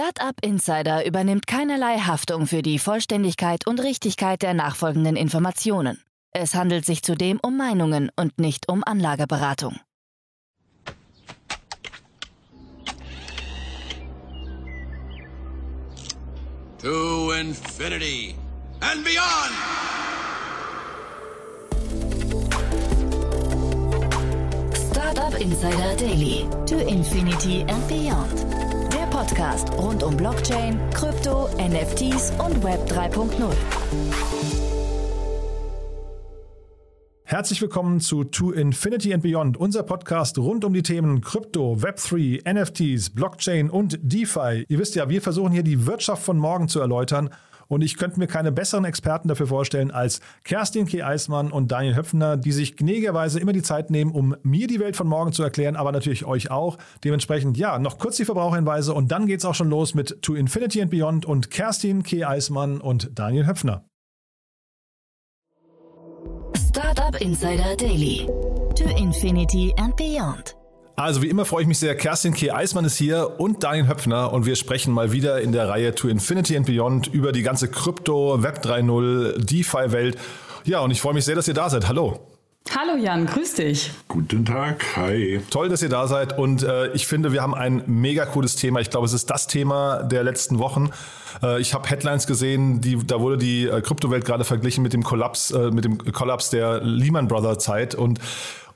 Startup Insider übernimmt keinerlei Haftung für die Vollständigkeit und Richtigkeit der nachfolgenden Informationen. Es handelt sich zudem um Meinungen und nicht um Anlageberatung. To infinity and beyond! Startup Insider Daily. To Infinity and Beyond. Podcast rund um Blockchain, Krypto, NFTs und Web 3.0. Herzlich willkommen zu To Infinity and Beyond, unser Podcast rund um die Themen Krypto, Web3, NFTs, Blockchain und DeFi. Ihr wisst ja, wir versuchen hier die Wirtschaft von morgen zu erläutern und ich könnte mir keine besseren Experten dafür vorstellen als Kerstin K. Eismann und Daniel Höpfner, die sich gnädigerweise immer die Zeit nehmen, um mir die Welt von morgen zu erklären, aber natürlich euch auch. Dementsprechend, ja, noch kurz die Verbraucherhinweise und dann geht es auch schon los mit To Infinity and Beyond und Kerstin K. Eismann und Daniel Höpfner. Startup Insider Daily. To Infinity and Beyond. Also wie immer freue ich mich sehr. Kerstin K. Eismann ist hier und Daniel Höpfner und wir sprechen mal wieder in der Reihe To Infinity and Beyond über die ganze Krypto, Web 3.0, DeFi-Welt. Ja, und ich freue mich sehr, dass ihr da seid. Hallo. Hallo Jan, grüß dich. Guten Tag, hi. Toll, dass ihr da seid und äh, ich finde, wir haben ein mega cooles Thema. Ich glaube, es ist das Thema der letzten Wochen. Äh, ich habe Headlines gesehen, die, da wurde die äh, Kryptowelt gerade verglichen mit dem Kollaps, äh, mit dem Kollaps der Lehman Brothers Zeit und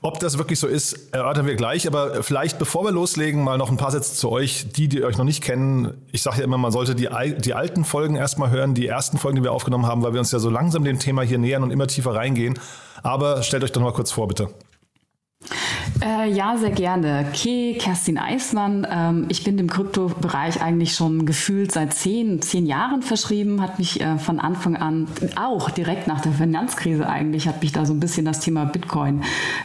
ob das wirklich so ist, erörtern wir gleich. Aber vielleicht, bevor wir loslegen, mal noch ein paar Sätze zu euch, die, die euch noch nicht kennen. Ich sage ja immer, man sollte die, die alten Folgen erstmal hören, die ersten Folgen, die wir aufgenommen haben, weil wir uns ja so langsam dem Thema hier nähern und immer tiefer reingehen. Aber stellt euch doch mal kurz vor, bitte. Äh, ja, sehr gerne. Ke, Kerstin Eismann. Ähm, ich bin dem Kryptobereich eigentlich schon gefühlt seit zehn, zehn Jahren verschrieben, hat mich äh, von Anfang an, auch direkt nach der Finanzkrise eigentlich, hat mich da so ein bisschen das Thema Bitcoin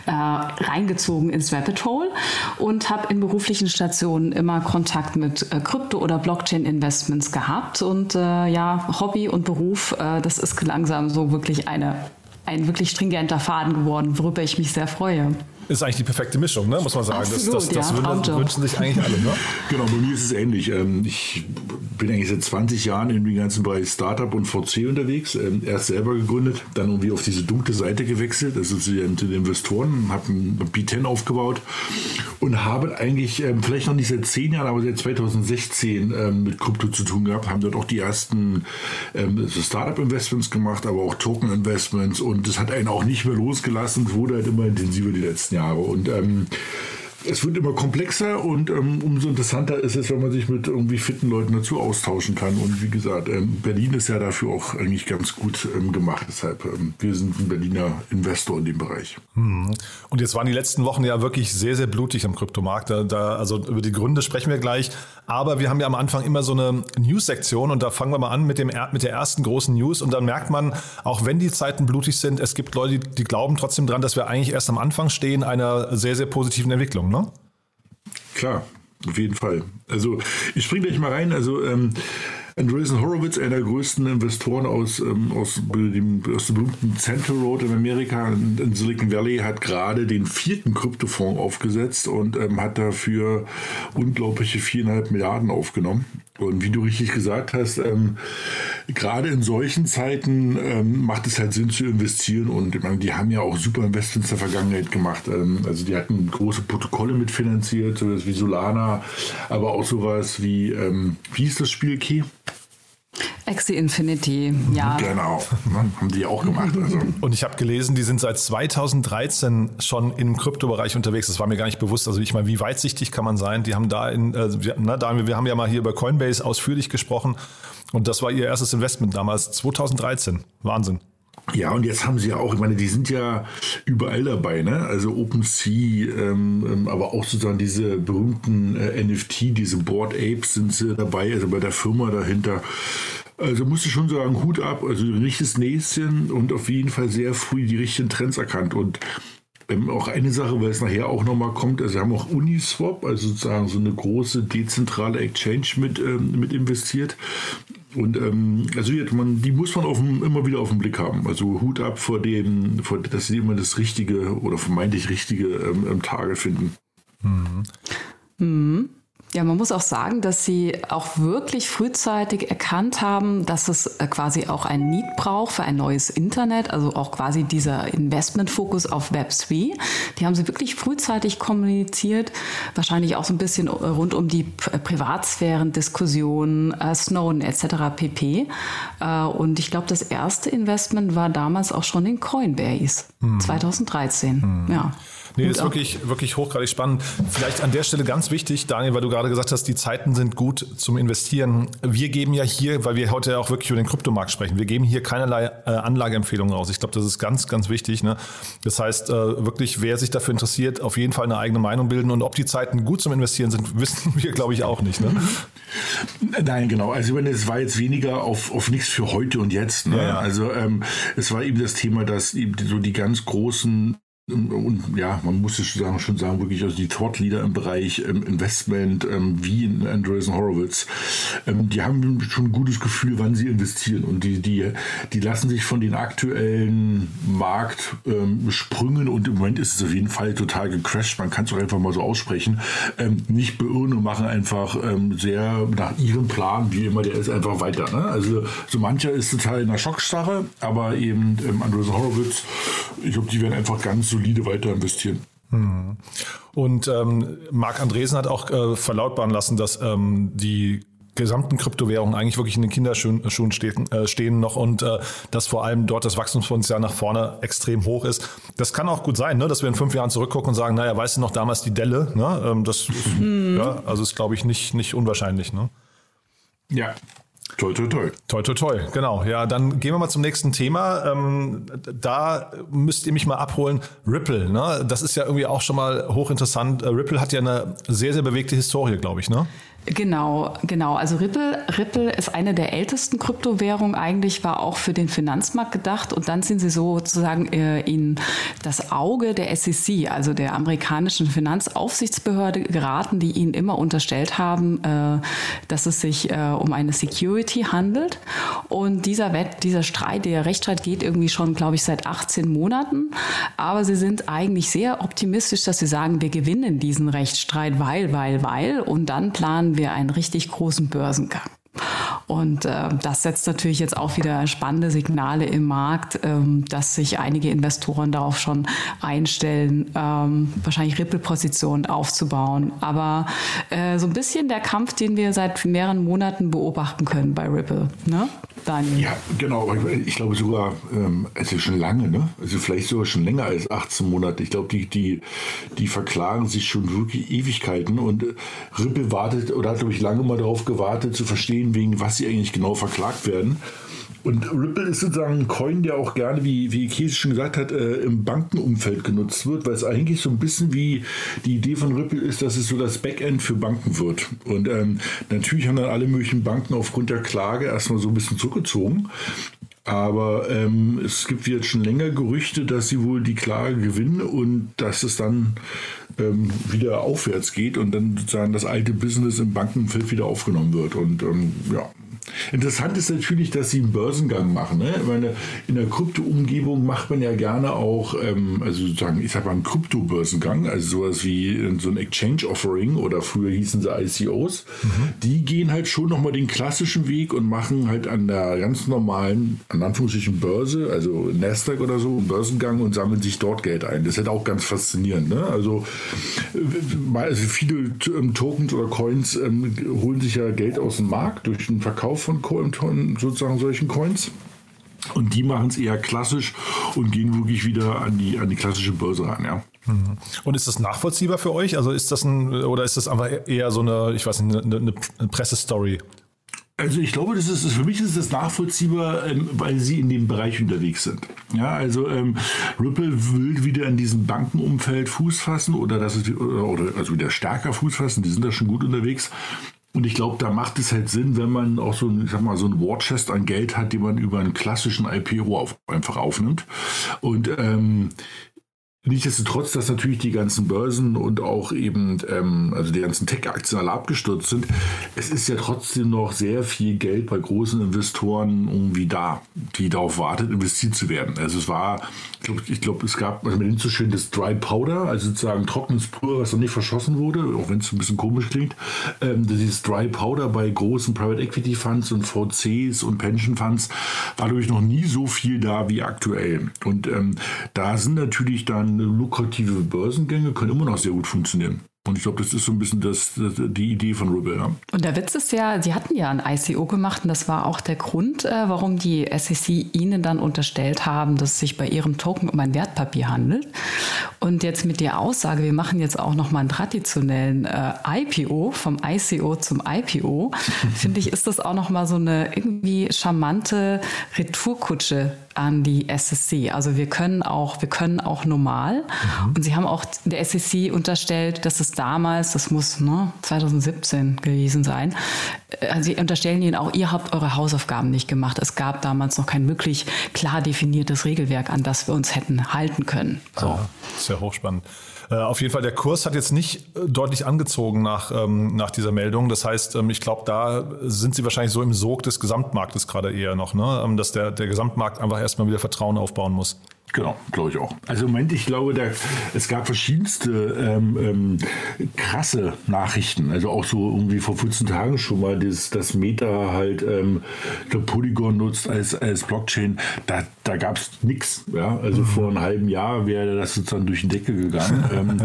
äh, reingezogen ins Rabbit Hole und habe in beruflichen Stationen immer Kontakt mit äh, Krypto- oder Blockchain-Investments gehabt. Und äh, ja, Hobby und Beruf, äh, das ist langsam so wirklich eine, ein wirklich stringenter Faden geworden, worüber ich mich sehr freue ist eigentlich die perfekte Mischung, ne? muss man sagen. Absolut, das das, das ja, wünschen, wünschen sich eigentlich alle. Ne? Genau, bei mir ist es ähnlich. Ähm, ich bin eigentlich seit 20 Jahren in dem ganzen Bereich Startup und VC unterwegs. Ähm, erst selber gegründet, dann irgendwie auf diese dunkle Seite gewechselt, also zu den, Investoren, habe ein B10 aufgebaut und habe eigentlich ähm, vielleicht noch nicht seit 10 Jahren, aber seit 2016 mit Krypto zu tun gehabt, haben dort auch die ersten Startup-Investments gemacht, aber auch Token-Investments und das hat einen auch nicht mehr losgelassen, wurde halt immer intensiver die letzten Jahre. Jahre. Und ähm, es wird immer komplexer und ähm, umso interessanter ist es, wenn man sich mit irgendwie fitten Leuten dazu austauschen kann. Und wie gesagt, ähm, Berlin ist ja dafür auch eigentlich ganz gut ähm, gemacht. Deshalb, ähm, wir sind ein Berliner Investor in dem Bereich. Hm. Und jetzt waren die letzten Wochen ja wirklich sehr, sehr blutig am Kryptomarkt. Da, da, also über die Gründe sprechen wir gleich. Aber wir haben ja am Anfang immer so eine News-Sektion und da fangen wir mal an mit, dem, mit der ersten großen News. Und dann merkt man, auch wenn die Zeiten blutig sind, es gibt Leute, die, die glauben trotzdem dran, dass wir eigentlich erst am Anfang stehen einer sehr, sehr positiven Entwicklung ne? Klar, auf jeden Fall. Also ich springe gleich mal rein. Also ähm, Andreessen Horowitz, einer der größten Investoren aus, ähm, aus, dem, aus dem berühmten Center Road in Amerika, in, in Silicon Valley, hat gerade den vierten Kryptofonds aufgesetzt und ähm, hat dafür unglaubliche viereinhalb Milliarden aufgenommen. Und wie du richtig gesagt hast, ähm, gerade in solchen Zeiten ähm, macht es halt Sinn zu investieren und meine, die haben ja auch super Investments in der Vergangenheit gemacht. Ähm, also die hatten große Protokolle mitfinanziert, sowas wie Solana, aber auch sowas wie, ähm, wie hieß das Spiel Key? Axie Infinity, ja. Genau, ne, haben die auch gemacht. Also. Und ich habe gelesen, die sind seit 2013 schon im Kryptobereich unterwegs. Das war mir gar nicht bewusst. Also ich meine, wie weitsichtig kann man sein? Die haben da in, äh, wir, na, da, wir haben ja mal hier über Coinbase ausführlich gesprochen und das war ihr erstes Investment damals, 2013. Wahnsinn. Ja, und jetzt haben sie ja auch, ich meine, die sind ja überall dabei, ne? Also OpenSea, ähm, ähm aber auch sozusagen diese berühmten äh, NFT, diese Board Apes sind sie dabei, also bei der Firma dahinter. Also musste schon sagen, Hut ab, also richtiges Näschen und auf jeden Fall sehr früh die richtigen Trends erkannt. Und ähm, auch eine Sache, weil es nachher auch nochmal kommt, also wir haben auch Uniswap, also sozusagen so eine große dezentrale Exchange mit, ähm, mit investiert. Und ähm, also man, die muss man auf dem, immer wieder auf den Blick haben. Also Hut ab vor dem, vor, dass sie immer das Richtige oder vermeintlich Richtige ähm, im Tage finden. Mhm. Mhm. Ja, man muss auch sagen, dass sie auch wirklich frühzeitig erkannt haben, dass es äh, quasi auch ein Need braucht für ein neues Internet, also auch quasi dieser Investmentfokus auf Web3. Die haben sie wirklich frühzeitig kommuniziert, wahrscheinlich auch so ein bisschen rund um die Privatsphären-Diskussionen, äh, Snowden etc. pp. Äh, und ich glaube, das erste Investment war damals auch schon in Coinbase, hm. 2013. Hm. Ja. Nee, das ist wirklich, wirklich hochgradig spannend. Vielleicht an der Stelle ganz wichtig, Daniel, weil du gerade gesagt hast, die Zeiten sind gut zum Investieren. Wir geben ja hier, weil wir heute auch wirklich über den Kryptomarkt sprechen, wir geben hier keinerlei äh, Anlageempfehlungen raus. Ich glaube, das ist ganz, ganz wichtig. Ne? Das heißt, äh, wirklich, wer sich dafür interessiert, auf jeden Fall eine eigene Meinung bilden. Und ob die Zeiten gut zum Investieren sind, wissen wir, glaube ich, auch nicht. Ne? Nein, genau. Also ich meine, es war jetzt weniger auf, auf nichts für heute und jetzt. Ne? Ja, ja. Also ähm, es war eben das Thema, dass eben so die ganz großen und ja, man muss es schon sagen, wirklich also die Thought Leader im Bereich ähm, Investment, ähm, wie in Andreessen Horowitz, ähm, die haben schon ein gutes Gefühl, wann sie investieren und die, die, die lassen sich von den aktuellen Marktsprüngen und im Moment ist es auf jeden Fall total gecrashed, man kann es auch einfach mal so aussprechen, ähm, nicht beirren und machen einfach ähm, sehr nach ihrem Plan, wie immer der ist, einfach weiter. Ne? Also so mancher ist total in der Schockstarre, aber eben ähm, Andreessen Horowitz, ich glaube, die werden einfach ganz solide weiter investieren. Hm. Und ähm, Marc Andresen hat auch äh, verlautbaren lassen, dass ähm, die gesamten Kryptowährungen eigentlich wirklich in den Kinderschuhen stehen, äh, stehen noch und äh, dass vor allem dort das Wachstumspotenzial nach vorne extrem hoch ist. Das kann auch gut sein, ne, dass wir in fünf Jahren zurückgucken und sagen, naja, weißt du noch damals die Delle? Ne? Ähm, das mhm. ja, also ist, glaube ich, nicht, nicht unwahrscheinlich. Ne? Ja, Toi, toi, toi. Toi, toi, toi, genau. Ja, dann gehen wir mal zum nächsten Thema. Ähm, da müsst ihr mich mal abholen. Ripple, ne? Das ist ja irgendwie auch schon mal hochinteressant. Äh, Ripple hat ja eine sehr, sehr bewegte Historie, glaube ich, ne? Genau, genau. Also Ripple, Ripple ist eine der ältesten Kryptowährungen eigentlich, war auch für den Finanzmarkt gedacht. Und dann sind sie sozusagen äh, in das Auge der SEC, also der amerikanischen Finanzaufsichtsbehörde geraten, die ihnen immer unterstellt haben, äh, dass es sich äh, um eine Security handelt. Und dieser Wett, dieser Streit, der Rechtsstreit geht irgendwie schon, glaube ich, seit 18 Monaten. Aber sie sind eigentlich sehr optimistisch, dass sie sagen, wir gewinnen diesen Rechtsstreit, weil, weil, weil. Und dann planen planen wir einen richtig großen Börsengang. Und äh, das setzt natürlich jetzt auch wieder spannende Signale im Markt, ähm, dass sich einige Investoren darauf schon einstellen, ähm, wahrscheinlich Ripple-Positionen aufzubauen. Aber äh, so ein bisschen der Kampf, den wir seit mehreren Monaten beobachten können bei Ripple. Ne? Daniel. Ja, genau. Ich glaube sogar, ähm, also schon lange, ne? Also vielleicht sogar schon länger als 18 Monate. Ich glaube, die, die, die verklagen sich schon wirklich Ewigkeiten und äh, Ripple wartet oder hat, glaube ich, lange mal darauf gewartet zu verstehen, wegen was sie eigentlich genau verklagt werden. Und Ripple ist sozusagen ein Coin, der auch gerne, wie, wie Käse schon gesagt hat, äh, im Bankenumfeld genutzt wird, weil es eigentlich so ein bisschen wie die Idee von Ripple ist, dass es so das Backend für Banken wird. Und ähm, natürlich haben dann alle möglichen Banken aufgrund der Klage erstmal so ein bisschen zurückgezogen. Aber ähm, es gibt jetzt schon länger Gerüchte, dass sie wohl die Klage gewinnen und dass es dann ähm, wieder aufwärts geht und dann sozusagen das alte Business im Bankenumfeld wieder aufgenommen wird. Und ähm, ja, Interessant ist natürlich, dass sie einen Börsengang machen. Ne? Meine, in der Krypto-Umgebung macht man ja gerne auch, ähm, also sozusagen, ich sag mal, einen Krypto-Börsengang, also sowas wie so ein Exchange-Offering oder früher hießen sie ICOs. Mhm. Die gehen halt schon nochmal den klassischen Weg und machen halt an der ganz normalen, an Anführungsstrichen Börse, also Nasdaq oder so, einen Börsengang und sammeln sich dort Geld ein. Das ist halt auch ganz faszinierend. Ne? Also, äh, also viele ähm, Tokens oder Coins ähm, holen sich ja Geld aus dem Markt durch den Verkauf von, von sozusagen solchen Coins. Und die machen es eher klassisch und gehen wirklich wieder an die, an die klassische Börse ran, ja. Mhm. Und ist das nachvollziehbar für euch? Also ist das ein, oder ist das einfach eher so eine, ich weiß nicht, eine, eine Pressestory? Also ich glaube, das ist für mich ist das nachvollziehbar, ähm, weil sie in dem Bereich unterwegs sind. Ja, also ähm, Ripple will wieder in diesem Bankenumfeld Fuß fassen oder das ist oder, oder also wieder stärker Fuß fassen. Die sind da schon gut unterwegs. Und ich glaube, da macht es halt Sinn, wenn man auch so, ich sag mal, so ein Warchest an Geld hat, die man über einen klassischen IPO auf, einfach aufnimmt. Und ähm, Nichtsdestotrotz, dass natürlich die ganzen Börsen und auch eben, ähm, also die ganzen Tech-Aktien alle abgestürzt sind, es ist ja trotzdem noch sehr viel Geld bei großen Investoren irgendwie da, die darauf wartet, investiert zu werden. Also es war, ich glaube, ich glaub, es gab, also man nennt so schön das Dry Powder, also sozusagen trockenes Pulver, was noch nicht verschossen wurde, auch wenn es ein bisschen komisch klingt. Ähm, dieses Dry Powder bei großen Private Equity Funds und VCs und Pension Funds war durch noch nie so viel da wie aktuell. Und ähm, da sind natürlich dann lukrative Börsengänge können immer noch sehr gut funktionieren. Und ich glaube, das ist so ein bisschen das, das, die Idee von Ripple. Ja. Und der Witz ist ja, Sie hatten ja ein ICO gemacht und das war auch der Grund, äh, warum die SEC Ihnen dann unterstellt haben, dass es sich bei Ihrem Token um ein Wertpapier handelt. Und jetzt mit der Aussage, wir machen jetzt auch nochmal einen traditionellen äh, IPO, vom ICO zum IPO, finde ich, ist das auch nochmal so eine irgendwie charmante Retourkutsche an die SSC. Also wir können auch, wir können auch normal. Mhm. Und sie haben auch der SSC unterstellt, dass es damals, das muss ne, 2017 gewesen sein, also sie unterstellen ihnen auch, ihr habt eure Hausaufgaben nicht gemacht. Es gab damals noch kein wirklich klar definiertes Regelwerk, an das wir uns hätten halten können. So. Ah, sehr hochspannend. Äh, auf jeden Fall, der Kurs hat jetzt nicht äh, deutlich angezogen nach, ähm, nach dieser Meldung. Das heißt, ähm, ich glaube, da sind sie wahrscheinlich so im Sog des Gesamtmarktes gerade eher noch, ne? Ähm, dass der, der Gesamtmarkt einfach erstmal wieder Vertrauen aufbauen muss. Genau, glaube ich auch. Also im Moment, ich glaube, da, es gab verschiedenste ähm, ähm, krasse Nachrichten. Also auch so irgendwie vor 14 Tagen schon mal, das, das Meta halt ähm, der Polygon nutzt als, als Blockchain. Da, da gab es nichts. Ja? Also mhm. vor einem halben Jahr wäre das sozusagen durch die Decke gegangen. ähm,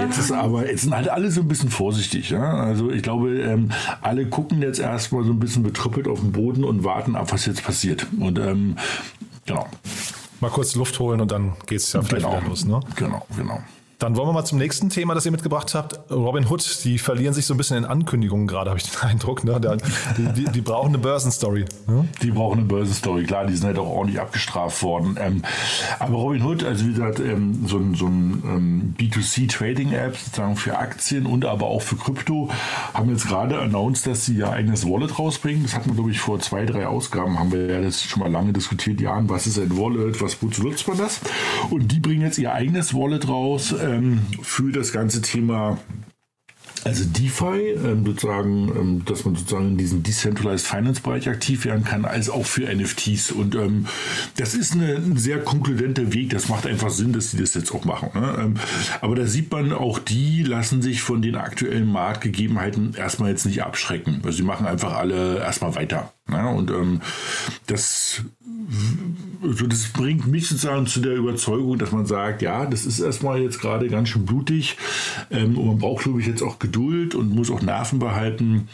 jetzt ist aber, jetzt sind halt alle so ein bisschen vorsichtig. Ja? Also ich glaube, ähm, alle gucken jetzt erstmal so ein bisschen betrüppelt auf den Boden und warten ab, was jetzt passiert. Und ähm, genau. Mal kurz Luft holen und dann geht es ja vielleicht genau, wieder los. Ne? Genau, genau. Dann wollen wir mal zum nächsten Thema, das ihr mitgebracht habt. Robin Hood, die verlieren sich so ein bisschen in Ankündigungen gerade, habe ich den Eindruck. Ne? Die, die, die, brauchen eine Börsenstory. Ne? Die brauchen eine Börsenstory, klar, die sind halt auch ordentlich abgestraft worden. Ähm, aber Robin Hood, also wie gesagt, ähm, so ein, so ein ähm, B2C-Trading-App sozusagen für Aktien und aber auch für Krypto, haben jetzt gerade announced, dass sie ihr eigenes Wallet rausbringen. Das hatten wir, glaube ich, vor zwei, drei Ausgaben, haben wir ja das schon mal lange diskutiert, ja, was ist ein Wallet, was, wozu nutzt man das? Und die bringen jetzt ihr eigenes Wallet raus ähm, für das ganze Thema also DeFi, ähm, sozusagen, ähm, dass man sozusagen in diesem Decentralized Finance Bereich aktiv werden kann, als auch für NFTs. Und ähm, das ist eine, ein sehr konkludenter Weg. Das macht einfach Sinn, dass sie das jetzt auch machen. Ne? Ähm, aber da sieht man, auch die lassen sich von den aktuellen Marktgegebenheiten erstmal jetzt nicht abschrecken. Also sie machen einfach alle erstmal weiter. Ne? Und ähm, das also das bringt mich sozusagen zu der Überzeugung, dass man sagt, ja, das ist erstmal jetzt gerade ganz schön blutig ähm, und man braucht, glaube ich, jetzt auch Geduld und muss auch Nerven behalten.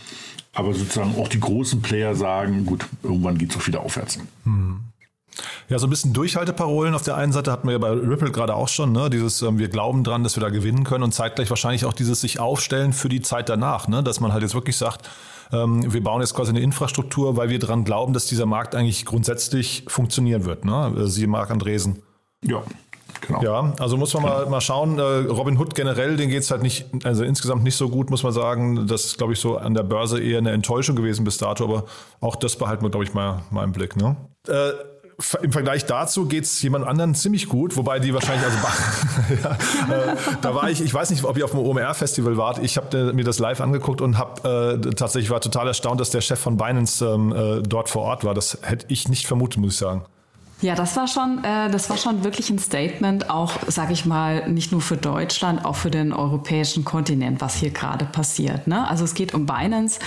Aber sozusagen auch die großen Player sagen, gut, irgendwann geht es auch wieder aufwärts. Hm. Ja, so ein bisschen Durchhalteparolen auf der einen Seite hatten wir ja bei Ripple gerade auch schon, ne? Dieses, ähm, wir glauben dran, dass wir da gewinnen können und zeitgleich wahrscheinlich auch dieses sich aufstellen für die Zeit danach, ne? Dass man halt jetzt wirklich sagt, wir bauen jetzt quasi eine Infrastruktur, weil wir daran glauben, dass dieser Markt eigentlich grundsätzlich funktionieren wird. Ne? Äh, Sie, Marc Andresen. Ja, Genau. Ja, also muss man mal, mal schauen. Äh, Robin Hood generell, den geht es halt nicht, also insgesamt nicht so gut, muss man sagen. Das ist, glaube ich, so an der Börse eher eine Enttäuschung gewesen bis dato, aber auch das behalten wir, glaube ich, mal, mal im Blick. Ne? Äh, im Vergleich dazu geht es jemand anderen ziemlich gut, wobei die wahrscheinlich, also ja, äh, da war ich, ich weiß nicht, ob ihr auf dem OMR-Festival wart, ich habe mir das live angeguckt und habe äh, tatsächlich war total erstaunt, dass der Chef von Binance ähm, äh, dort vor Ort war. Das hätte ich nicht vermutet, muss ich sagen. Ja, das war schon, äh, das war schon wirklich ein Statement, auch, sage ich mal, nicht nur für Deutschland, auch für den europäischen Kontinent, was hier gerade passiert. Ne? Also es geht um Binance.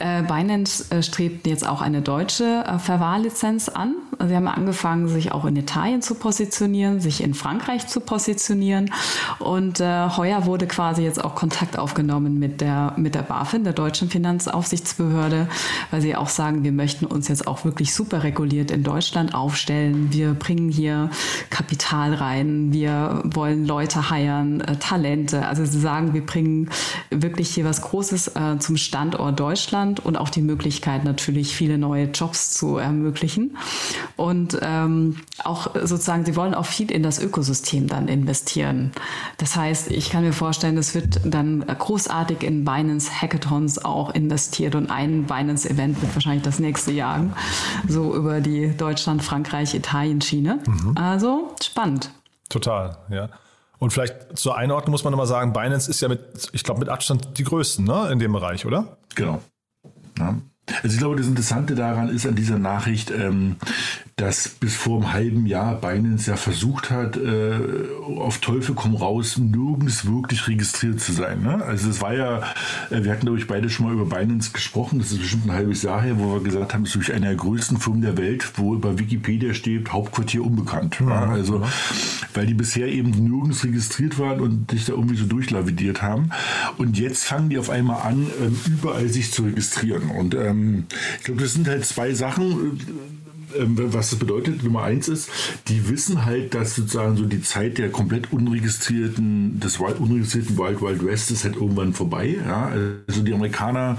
Äh, Binance äh, strebt jetzt auch eine deutsche äh, Verwahrlizenz an. Sie haben angefangen, sich auch in Italien zu positionieren, sich in Frankreich zu positionieren. Und äh, heuer wurde quasi jetzt auch Kontakt aufgenommen mit der, mit der BaFin, der deutschen Finanzaufsichtsbehörde, weil sie auch sagen, wir möchten uns jetzt auch wirklich super reguliert in Deutschland aufstellen wir bringen hier Kapital rein, wir wollen Leute heiern, äh, Talente. Also sie sagen, wir bringen wirklich hier was Großes äh, zum Standort Deutschland und auch die Möglichkeit natürlich viele neue Jobs zu ermöglichen. Und ähm, auch sozusagen, sie wollen auch viel in das Ökosystem dann investieren. Das heißt, ich kann mir vorstellen, es wird dann großartig in Binance Hackathons auch investiert und ein Binance-Event wird wahrscheinlich das nächste Jahr so über die Deutschland, Frankreich, Italien-Schiene. Mhm. Also spannend. Total, ja. Und vielleicht zur Einordnung muss man nochmal sagen, Binance ist ja mit, ich glaube, mit Abstand die größten ne, in dem Bereich, oder? Genau. Ja. Also ich glaube, das Interessante daran ist an dieser Nachricht, ähm, dass bis vor einem halben Jahr Binance ja versucht hat, äh, auf Teufel komm raus, nirgends wirklich registriert zu sein. Ne? Also es war ja, äh, wir hatten glaube ich beide schon mal über Binance gesprochen, das ist bestimmt ein halbes Jahr her, wo wir gesagt haben, es ist wirklich eine der größten Firmen der Welt, wo über Wikipedia steht, Hauptquartier unbekannt. Mhm. Ja, also, weil die bisher eben nirgends registriert waren und sich da irgendwie so durchlavidiert haben. Und jetzt fangen die auf einmal an, ähm, überall sich zu registrieren. Und ähm, ähm, ich glaube, das sind halt zwei Sachen. Äh, ähm, was das bedeutet, Nummer eins ist, die wissen halt, dass sozusagen so die Zeit der komplett unregistrierten, des unregistrierten Wild Wild West ist halt irgendwann vorbei. Ja? Also die Amerikaner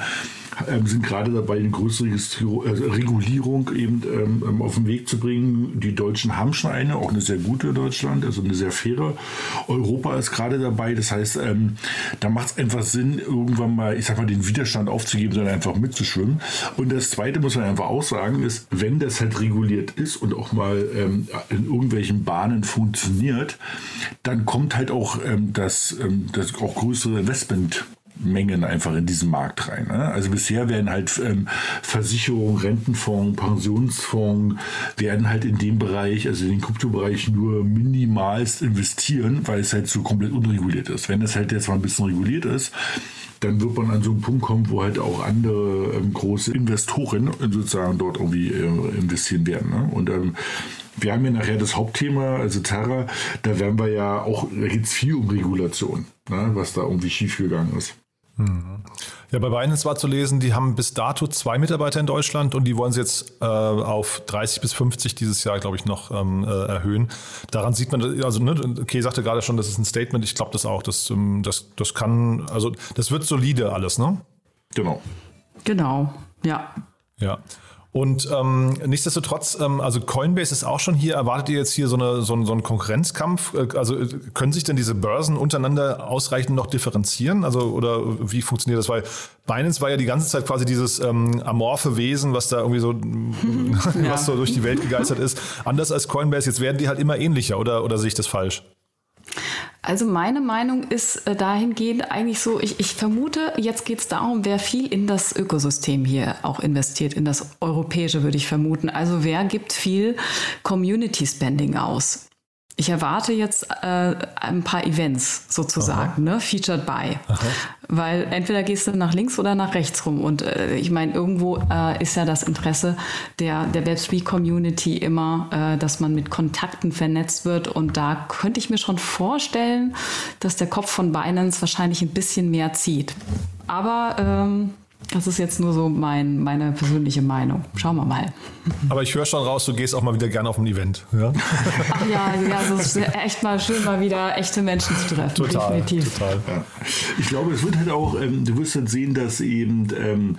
sind gerade dabei, eine größere äh, Regulierung eben ähm, ähm, auf den Weg zu bringen. Die Deutschen haben schon eine, auch eine sehr gute Deutschland, also eine sehr faire. Europa ist gerade dabei, das heißt, ähm, da macht es einfach Sinn, irgendwann mal, ich sag mal, den Widerstand aufzugeben, sondern einfach mitzuschwimmen. Und das Zweite muss man einfach auch sagen, ist, wenn das halt reguliert ist und auch mal ähm, in irgendwelchen Bahnen funktioniert, dann kommt halt auch ähm, das, das auch größere Investment Mengen einfach in diesen Markt rein. Ne? Also bisher werden halt ähm, Versicherungen, Rentenfonds, Pensionsfonds werden halt in dem Bereich, also in den Kryptobereich nur minimalst investieren, weil es halt so komplett unreguliert ist. Wenn es halt jetzt mal ein bisschen reguliert ist, dann wird man an so einen Punkt kommen, wo halt auch andere ähm, große Investoren sozusagen dort irgendwie äh, investieren werden. Ne? Und ähm, wir haben ja nachher das Hauptthema, also Terra, da werden wir ja auch, da geht es viel um Regulation, ne? was da irgendwie schiefgegangen ist. Ja, bei Binance war zu lesen, die haben bis dato zwei Mitarbeiter in Deutschland und die wollen sie jetzt äh, auf 30 bis 50 dieses Jahr, glaube ich, noch ähm, äh, erhöhen. Daran sieht man, also ne, Kay sagte gerade schon, das ist ein Statement, ich glaube das auch, das, ähm, das, das kann, also das wird solide alles, ne? Genau. Genau, ja. Ja. Und ähm, nichtsdestotrotz, ähm, also Coinbase ist auch schon hier. Erwartet ihr jetzt hier so, eine, so, einen, so einen Konkurrenzkampf? Äh, also äh, können sich denn diese Börsen untereinander ausreichend noch differenzieren? Also oder wie funktioniert das? Weil Binance war ja die ganze Zeit quasi dieses ähm, amorphe Wesen, was da irgendwie so, ja. was so durch die Welt gegeistert ist. Anders als Coinbase. Jetzt werden die halt immer ähnlicher. Oder oder sehe ich das falsch? Also meine Meinung ist äh, dahingehend eigentlich so, ich, ich vermute, jetzt geht es darum, wer viel in das Ökosystem hier auch investiert, in das europäische würde ich vermuten. Also wer gibt viel Community Spending aus? Ich erwarte jetzt äh, ein paar Events sozusagen, ne? featured by. Aha. Weil entweder gehst du nach links oder nach rechts rum. Und äh, ich meine, irgendwo äh, ist ja das Interesse der, der Web3-Community immer, äh, dass man mit Kontakten vernetzt wird. Und da könnte ich mir schon vorstellen, dass der Kopf von Binance wahrscheinlich ein bisschen mehr zieht. Aber ähm, das ist jetzt nur so mein, meine persönliche Meinung. Schauen wir mal. Aber ich höre schon raus, du gehst auch mal wieder gerne auf ein Event. Ja? Ach ja, ja, es ist echt mal schön, mal wieder echte Menschen zu treffen. Total, definitiv. Total. Ja. Ich glaube, es wird halt auch, ähm, du wirst halt sehen, dass eben ähm,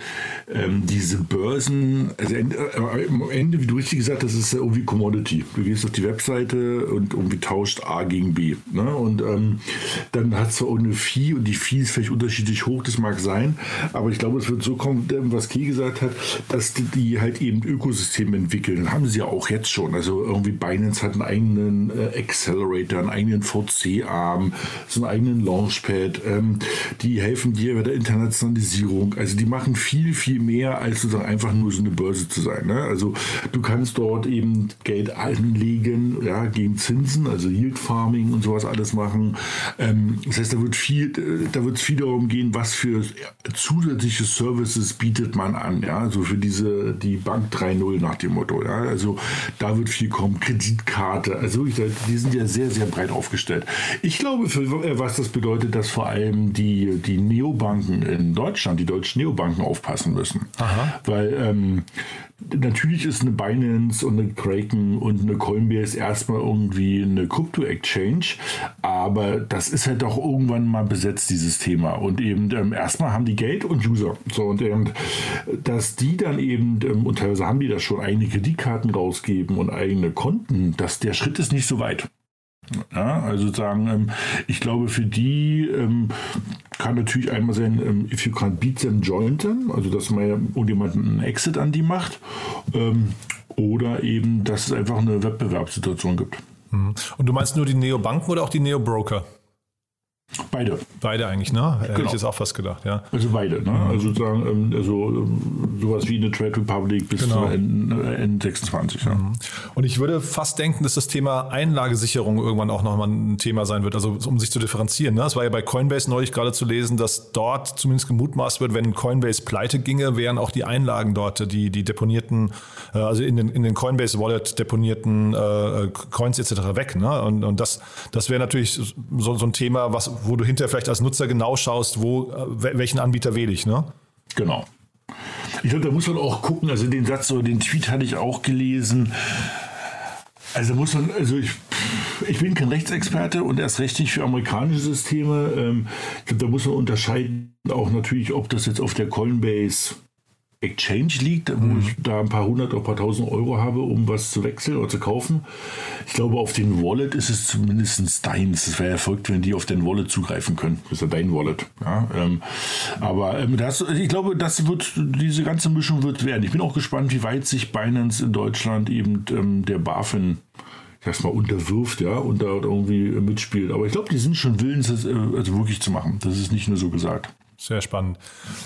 ähm, diese Börsen, also äh, am Ende, wie du richtig gesagt hast, ist ja irgendwie Commodity. Du gehst auf die Webseite und irgendwie tauscht A gegen B. Ne? Und ähm, dann hat es zwar auch eine Fee und die Fee ist vielleicht unterschiedlich hoch, das mag sein, aber ich glaube, es wird so kommen, was Key gesagt hat, dass die, die halt eben Ökosysteme entwickeln. Haben sie ja auch jetzt schon. Also irgendwie Binance hat einen eigenen äh, Accelerator, einen eigenen VC-Arm, so einen eigenen Launchpad. Ähm, die helfen dir bei der Internationalisierung. Also die machen viel, viel mehr, als sozusagen einfach nur so eine Börse zu sein. Ne? Also du kannst dort eben Geld anlegen, ja, gegen Zinsen, also Yield Farming und sowas alles machen. Ähm, das heißt, da wird viel, äh, da wird es viel darum gehen, was für zusätzliche Services bietet man an, ja, also für diese, die Bank 3.0 nach dem Motto, ja, also da wird viel kommen, Kreditkarte, also die sind ja sehr, sehr breit aufgestellt. Ich glaube, für äh, was das bedeutet, dass vor allem die, die Neobanken in Deutschland, die deutschen Neobanken aufpassen müssen, Aha. weil ähm, Natürlich ist eine Binance und eine Kraken und eine Coinbase erstmal irgendwie eine Krypto-Exchange, aber das ist halt auch irgendwann mal besetzt, dieses Thema. Und eben ähm, erstmal haben die Geld und User. So, und ähm, dass die dann eben, ähm, und teilweise haben die das schon, eigene Kreditkarten rausgeben und eigene Konten, dass der Schritt ist nicht so weit. Ja, also sagen, ähm, ich glaube, für die ähm, kann natürlich einmal sein, ähm, if you can't beat them, join them, also dass man ja irgendjemand einen Exit an die macht, oder eben, dass es einfach eine Wettbewerbssituation gibt. Mhm. Und du meinst nur die Neobanken oder auch die Neobroker? Beide. Beide eigentlich, ne? Hätte genau. ich jetzt auch fast gedacht, ja. Also beide, ne? Mhm. Also sozusagen, ähm, also ähm, sowas wie eine Trade Republic bis genau. zur N, 26 ja. Mhm. Und ich würde fast denken, dass das Thema Einlagesicherung irgendwann auch nochmal ein Thema sein wird, also um sich zu differenzieren. Ne? Es war ja bei Coinbase neulich gerade zu lesen, dass dort zumindest gemutmaßt wird, wenn Coinbase pleite ginge, wären auch die Einlagen dort, die, die deponierten, äh, also in den, in den Coinbase Wallet deponierten äh, Coins etc. weg. Ne? Und, und das, das wäre natürlich so, so ein Thema, was wo du hinterher vielleicht als Nutzer genau schaust, wo, äh, welchen Anbieter wähle ich, ne? Genau. Ich glaube, da muss man auch gucken, also den Satz oder den Tweet hatte ich auch gelesen. Also muss man, also ich, ich bin kein Rechtsexperte und erst recht nicht für amerikanische Systeme. Ähm, ich glaube, da muss man unterscheiden, auch natürlich, ob das jetzt auf der Coinbase Exchange liegt, wo mhm. ich da ein paar hundert oder ein paar tausend Euro habe, um was zu wechseln oder zu kaufen. Ich glaube, auf den Wallet ist es zumindest deins. Es wäre verrückt, wenn die auf den Wallet zugreifen können. Das ist ja dein Wallet. Ja, ähm, aber ähm, das, ich glaube, das wird, diese ganze Mischung wird werden. Ich bin auch gespannt, wie weit sich Binance in Deutschland eben ähm, der BaFin erstmal unterwirft, ja, und da irgendwie mitspielt. Aber ich glaube, die sind schon willens, das äh, also wirklich zu machen. Das ist nicht nur so gesagt. Sehr spannend.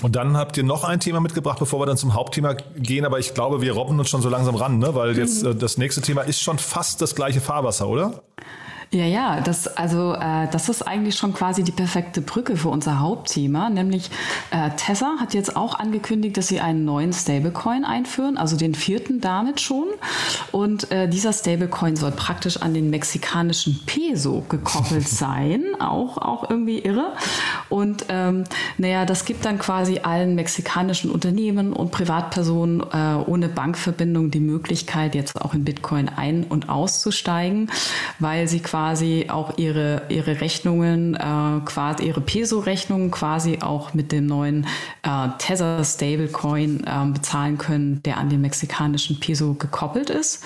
Und dann habt ihr noch ein Thema mitgebracht, bevor wir dann zum Hauptthema gehen. Aber ich glaube, wir robben uns schon so langsam ran, ne? weil jetzt mhm. äh, das nächste Thema ist schon fast das gleiche Fahrwasser, oder? Ja, ja, das, also, äh, das ist eigentlich schon quasi die perfekte Brücke für unser Hauptthema, nämlich äh, Tesla hat jetzt auch angekündigt, dass sie einen neuen Stablecoin einführen, also den vierten damit schon. Und äh, dieser Stablecoin soll praktisch an den mexikanischen Peso gekoppelt sein, auch, auch irgendwie irre. Und ähm, naja, das gibt dann quasi allen mexikanischen Unternehmen und Privatpersonen äh, ohne Bankverbindung die Möglichkeit, jetzt auch in Bitcoin ein- und auszusteigen, weil sie quasi quasi auch ihre, ihre Rechnungen, äh, quasi ihre Peso-Rechnungen quasi auch mit dem neuen äh, Tether Stablecoin äh, bezahlen können, der an den mexikanischen Peso gekoppelt ist.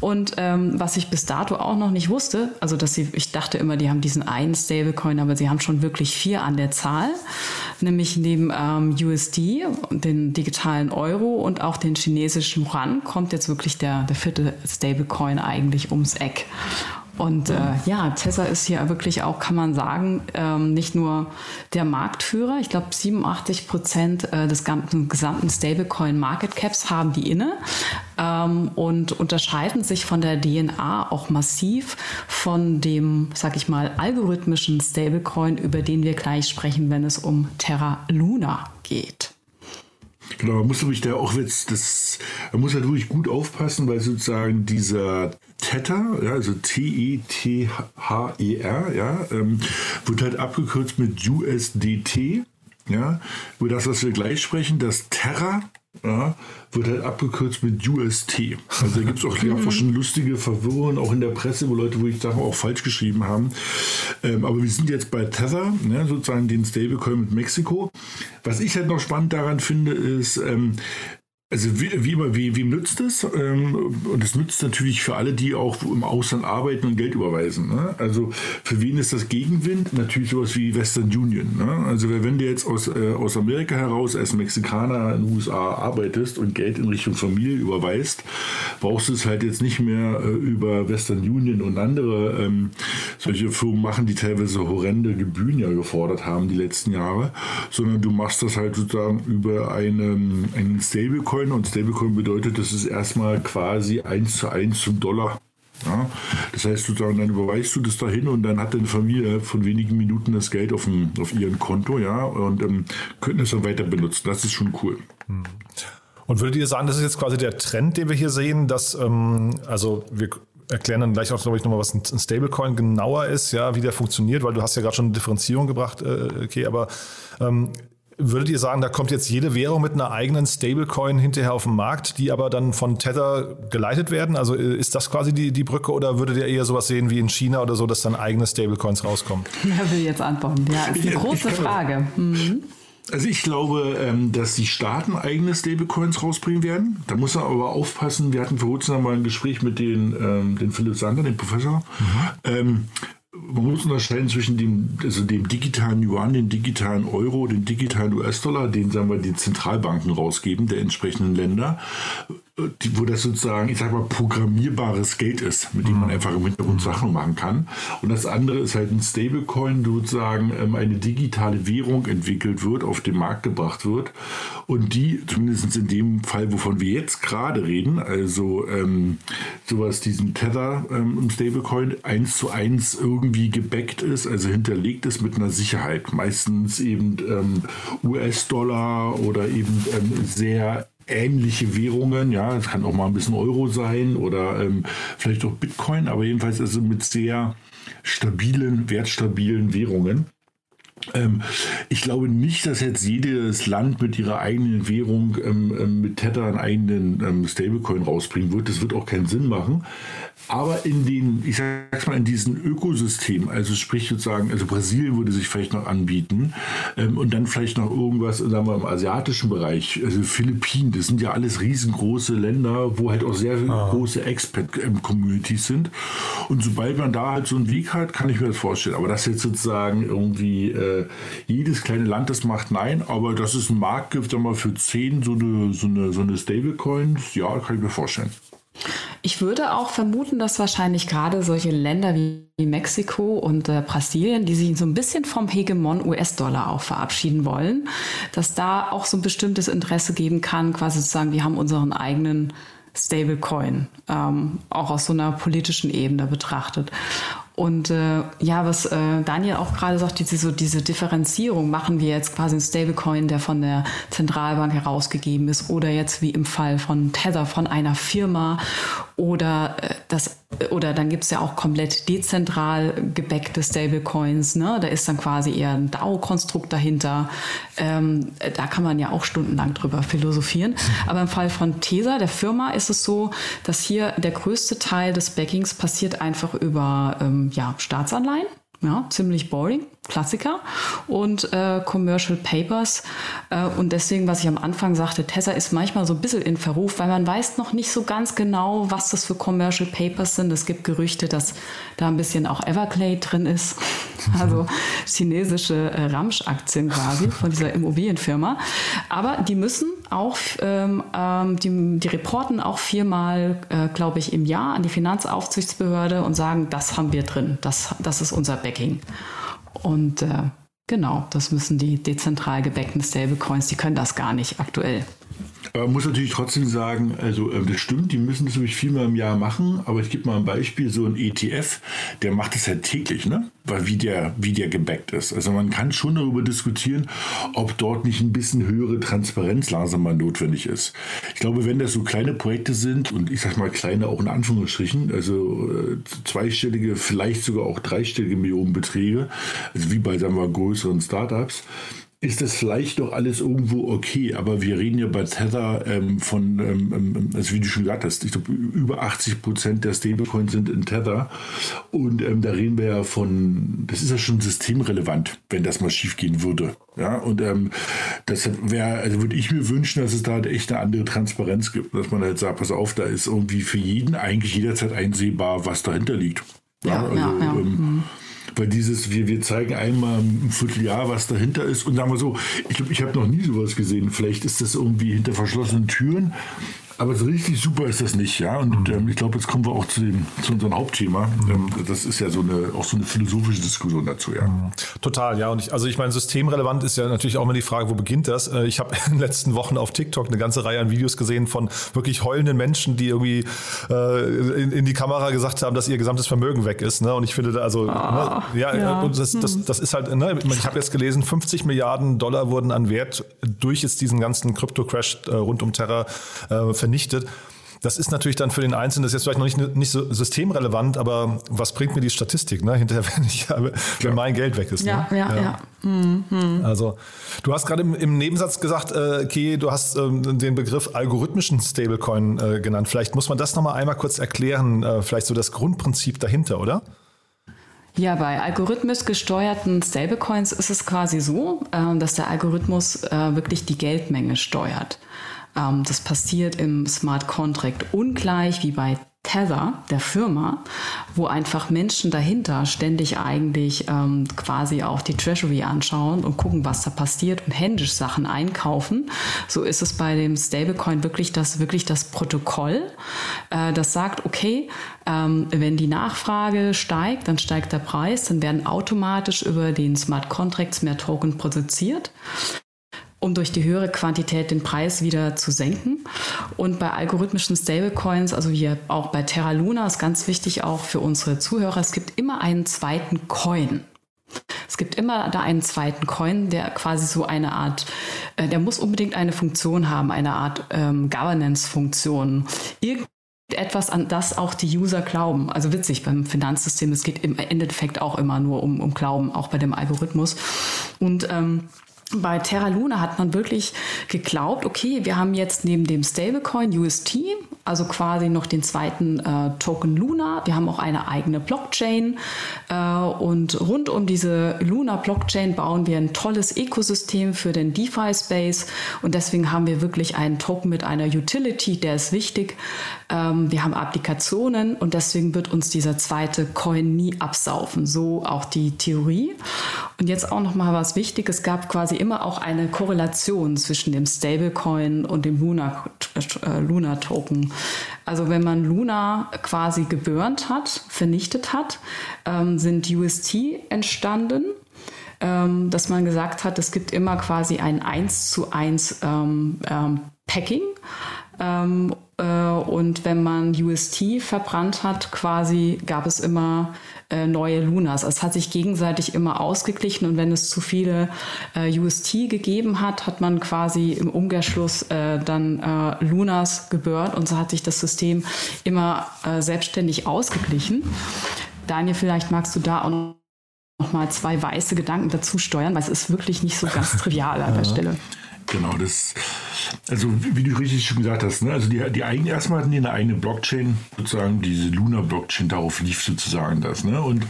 Und ähm, was ich bis dato auch noch nicht wusste, also dass sie, ich dachte immer, die haben diesen einen Stablecoin, aber sie haben schon wirklich vier an der Zahl, nämlich neben ähm, USD, den digitalen Euro und auch den chinesischen Yuan kommt jetzt wirklich der, der vierte Stablecoin eigentlich ums Eck. Und äh, ja, Tesla ist hier wirklich auch, kann man sagen, ähm, nicht nur der Marktführer. Ich glaube, 87 Prozent äh, des gesamten Stablecoin Market Caps haben die inne ähm, und unterscheiden sich von der DNA auch massiv von dem, sag ich mal, algorithmischen Stablecoin, über den wir gleich sprechen, wenn es um Terra Luna geht. Genau, man muss nämlich da auch jetzt, das, man muss halt wirklich gut aufpassen, weil sozusagen dieser Tether, ja, also T-E-T-H-E-R, ja, ähm, wird halt abgekürzt mit USDT, ja, über das, was wir gleich sprechen, das Terra ja, wird halt abgekürzt mit UST. Also da gibt es auch einfach schon lustige Verwirrungen, auch in der Presse, wo Leute, wo ich Sachen auch falsch geschrieben haben. Ähm, aber wir sind jetzt bei Tether, ne, sozusagen den Stablecoin mit Mexiko. Was ich halt noch spannend daran finde, ist, ähm, also wie, wie, wie, wie nützt es? Ähm, und es nützt natürlich für alle, die auch im Ausland arbeiten und Geld überweisen. Ne? Also für wen ist das Gegenwind? Natürlich sowas wie Western Union. Ne? Also wenn du jetzt aus, äh, aus Amerika heraus als Mexikaner in den USA arbeitest und Geld in Richtung Familie überweist, brauchst du es halt jetzt nicht mehr äh, über Western Union und andere ähm, solche Firmen machen, die teilweise horrende Gebühren ja gefordert haben die letzten Jahre, sondern du machst das halt sozusagen über einen, einen Stablecoin Stablecoin und Stablecoin bedeutet, das ist erstmal quasi eins zu eins zum Dollar. Ja, das heißt, sozusagen, dann überweist du das dahin und dann hat deine Familie von wenigen Minuten das Geld auf, dem, auf ihrem Konto, ja, und ähm, könnten es dann weiter benutzen. Das ist schon cool. Hm. Und würdet ihr sagen, das ist jetzt quasi der Trend, den wir hier sehen, dass, ähm, also wir erklären dann gleich auch, glaube ich, nochmal, was ein Stablecoin genauer ist, ja, wie der funktioniert, weil du hast ja gerade schon eine Differenzierung gebracht, äh, okay, aber ähm, Würdet ihr sagen, da kommt jetzt jede Währung mit einer eigenen Stablecoin hinterher auf den Markt, die aber dann von Tether geleitet werden? Also äh, ist das quasi die, die Brücke oder würdet ihr eher sowas sehen wie in China oder so, dass dann eigene Stablecoins rauskommen? Ja, will jetzt antworten. Ja, ist eine ja, große Frage. Mhm. Also ich glaube, ähm, dass die Staaten eigene Stablecoins rausbringen werden. Da muss man aber aufpassen. Wir hatten vor kurzem mal ein Gespräch mit den, ähm, den Philipp Sander, dem Professor. Mhm. Ähm, man muss unterscheiden zwischen dem, also dem digitalen Yuan, dem digitalen Euro, dem digitalen US-Dollar, den sagen wir die Zentralbanken rausgeben, der entsprechenden Länder die, wo das sozusagen, ich sag mal, programmierbares Geld ist, mit dem man einfach im Hintergrund Sachen machen kann. Und das andere ist halt ein Stablecoin, sozusagen ähm, eine digitale Währung entwickelt wird, auf den Markt gebracht wird und die, zumindest in dem Fall, wovon wir jetzt gerade reden, also ähm, sowas, diesen Tether ähm, im Stablecoin, eins zu eins irgendwie gebackt ist, also hinterlegt ist mit einer Sicherheit. Meistens eben ähm, US-Dollar oder eben ähm, sehr ähnliche Währungen, ja, es kann auch mal ein bisschen Euro sein oder ähm, vielleicht auch Bitcoin, aber jedenfalls also mit sehr stabilen, wertstabilen Währungen. Ähm, ich glaube nicht, dass jetzt jedes Land mit ihrer eigenen Währung ähm, ähm mit Tether einen eigenen ähm, Stablecoin rausbringen wird. Das wird auch keinen Sinn machen. Aber in den, ich sag's mal, in diesen Ökosystemen, also sprich sozusagen, also Brasilien würde sich vielleicht noch anbieten ähm, und dann vielleicht noch irgendwas, sagen wir, im asiatischen Bereich, also Philippinen, das sind ja alles riesengroße Länder, wo halt auch sehr ah. große Expat-Communities sind. Und sobald man da halt so einen Weg hat, kann ich mir das vorstellen. Aber dass jetzt sozusagen irgendwie äh, jedes kleine Land das macht, nein, aber dass es einen Markt gibt, sagen wir mal, für zehn so eine, so eine, so eine Stablecoins, ja, kann ich mir vorstellen. Ich würde auch vermuten, dass wahrscheinlich gerade solche Länder wie Mexiko und äh, Brasilien, die sich so ein bisschen vom Hegemon US-Dollar auch verabschieden wollen, dass da auch so ein bestimmtes Interesse geben kann, quasi zu sagen, wir haben unseren eigenen Stablecoin, ähm, auch aus so einer politischen Ebene betrachtet. Und äh, ja, was äh, Daniel auch gerade sagt, diese, so diese Differenzierung, machen wir jetzt quasi einen Stablecoin, der von der Zentralbank herausgegeben ist oder jetzt wie im Fall von Tether von einer Firma oder äh, das oder dann gibt's ja auch komplett dezentral gebackte Stablecoins. Ne? Da ist dann quasi eher ein DAO-Konstrukt dahinter. Ähm, da kann man ja auch stundenlang drüber philosophieren. Aber im Fall von Tesa, der Firma, ist es so, dass hier der größte Teil des Backings passiert einfach über ähm, ja, Staatsanleihen. Ja, ziemlich boring. Klassiker und äh, Commercial Papers. Äh, und deswegen, was ich am Anfang sagte, Tessa ist manchmal so ein bisschen in Verruf, weil man weiß noch nicht so ganz genau, was das für Commercial Papers sind. Es gibt Gerüchte, dass da ein bisschen auch Everglade drin ist, also chinesische äh, Ramsch-Aktien quasi von dieser Immobilienfirma. Aber die müssen auch, ähm, ähm, die, die reporten auch viermal, äh, glaube ich, im Jahr an die Finanzaufsichtsbehörde und sagen, das haben wir drin, das, das ist unser Backing. Und äh, genau, das müssen die dezentral gebackten Stablecoins, die können das gar nicht aktuell. Aber man muss natürlich trotzdem sagen, also äh, das stimmt, die müssen das natürlich viermal im Jahr machen, aber ich gebe mal ein Beispiel, so ein ETF, der macht das halt täglich, ne? Weil wie der, wie der gebackt ist. Also man kann schon darüber diskutieren, ob dort nicht ein bisschen höhere Transparenz langsam mal notwendig ist. Ich glaube, wenn das so kleine Projekte sind und ich sag mal kleine auch in Anführungsstrichen, also äh, zweistellige, vielleicht sogar auch dreistellige Millionenbeträge, also wie bei, sagen wir, größeren Startups, ist das vielleicht doch alles irgendwo okay, aber wir reden ja bei Tether ähm, von, ähm, ähm also wie du schon gesagt hast, ich glaube, über 80 Prozent der Stablecoins sind in Tether und ähm, da reden wir ja von, das ist ja schon systemrelevant, wenn das mal schief gehen würde. Ja, und ähm, deshalb wäre, also würde ich mir wünschen, dass es da echt eine andere Transparenz gibt, dass man halt sagt, pass auf, da ist irgendwie für jeden eigentlich jederzeit einsehbar, was dahinter liegt. Ja, ja also, ja, ja. Ähm, mhm weil dieses, wir, wir zeigen einmal im Vierteljahr, was dahinter ist. Und sagen wir so, ich, ich habe noch nie sowas gesehen. Vielleicht ist das irgendwie hinter verschlossenen Türen. Aber so richtig super ist das nicht, ja. Und mhm. ähm, ich glaube, jetzt kommen wir auch zu, dem, zu unserem Hauptthema. Mhm. Ähm, das ist ja so eine, auch so eine philosophische Diskussion dazu, ja. Mhm. Total, ja. Und ich, also ich meine, systemrelevant ist ja natürlich auch immer die Frage, wo beginnt das? Äh, ich habe in den letzten Wochen auf TikTok eine ganze Reihe an Videos gesehen von wirklich heulenden Menschen, die irgendwie äh, in, in, die Kamera gesagt haben, dass ihr gesamtes Vermögen weg ist. Ne? Und ich finde, da, also, oh, ne? ja, ja. Und das, das, das ist halt, ne? ich habe jetzt gelesen, 50 Milliarden Dollar wurden an Wert durch jetzt diesen ganzen Krypto-Crash äh, rund um Terra äh, vernichtet. Das ist natürlich dann für den Einzelnen, das ist jetzt vielleicht noch nicht, nicht so systemrelevant, aber was bringt mir die Statistik, ne? Hinterher, wenn, ich, wenn mein Geld weg ist. Ne? Ja, ja, ja. Mhm. Also, du hast gerade im, im, Nebensatz gesagt, äh, Key, du hast ähm, den Begriff algorithmischen Stablecoin äh, genannt. Vielleicht muss man das nochmal einmal kurz erklären, äh, vielleicht so das Grundprinzip dahinter, oder? Ja, bei algorithmisch gesteuerten Stablecoins ist es quasi so, äh, dass der Algorithmus äh, wirklich die Geldmenge steuert. Ähm, das passiert im Smart Contract ungleich wie bei Tether, der Firma, wo einfach Menschen dahinter ständig eigentlich ähm, quasi auch die Treasury anschauen und gucken, was da passiert und händisch Sachen einkaufen. So ist es bei dem Stablecoin wirklich das, wirklich das Protokoll, äh, das sagt, okay, ähm, wenn die Nachfrage steigt, dann steigt der Preis, dann werden automatisch über den Smart Contracts mehr Token produziert um durch die höhere Quantität den Preis wieder zu senken. Und bei algorithmischen Stablecoins, also hier auch bei Terra Luna, ist ganz wichtig auch für unsere Zuhörer, es gibt immer einen zweiten Coin. Es gibt immer da einen zweiten Coin, der quasi so eine Art, äh, der muss unbedingt eine Funktion haben, eine Art ähm, Governance-Funktion. Irgendetwas, an das auch die User glauben. Also witzig beim Finanzsystem, es geht im Endeffekt auch immer nur um, um Glauben, auch bei dem Algorithmus. Und ähm, bei Terra Luna hat man wirklich geglaubt, okay, wir haben jetzt neben dem Stablecoin UST, also quasi noch den zweiten äh, Token Luna, wir haben auch eine eigene Blockchain äh, und rund um diese Luna Blockchain bauen wir ein tolles Ökosystem für den DeFi Space und deswegen haben wir wirklich einen Token mit einer Utility, der ist wichtig. Ähm, wir haben Applikationen und deswegen wird uns dieser zweite Coin nie absaufen, so auch die Theorie. Und jetzt auch noch mal was Wichtiges, es gab quasi immer auch eine Korrelation zwischen dem Stablecoin und dem Luna, äh, Luna Token. Also wenn man Luna quasi geburnt hat, vernichtet hat, ähm, sind UST entstanden ähm, dass man gesagt hat, es gibt immer quasi ein 1 zu 1 ähm, ähm, Packing. Ähm, äh, und wenn man UST verbrannt hat, quasi gab es immer äh, neue Lunas. Es hat sich gegenseitig immer ausgeglichen und wenn es zu viele äh, UST gegeben hat, hat man quasi im Umkehrschluss äh, dann äh, Lunas gebürt und so hat sich das System immer äh, selbstständig ausgeglichen. Daniel, vielleicht magst du da auch noch mal zwei weiße Gedanken dazu steuern, weil es ist wirklich nicht so ganz trivial an der Stelle. Genau, das, also wie du richtig schon gesagt hast, ne, also die, die eigenen, erstmal hatten die eine eigene Blockchain, sozusagen diese Luna-Blockchain, darauf lief sozusagen das, ne? Und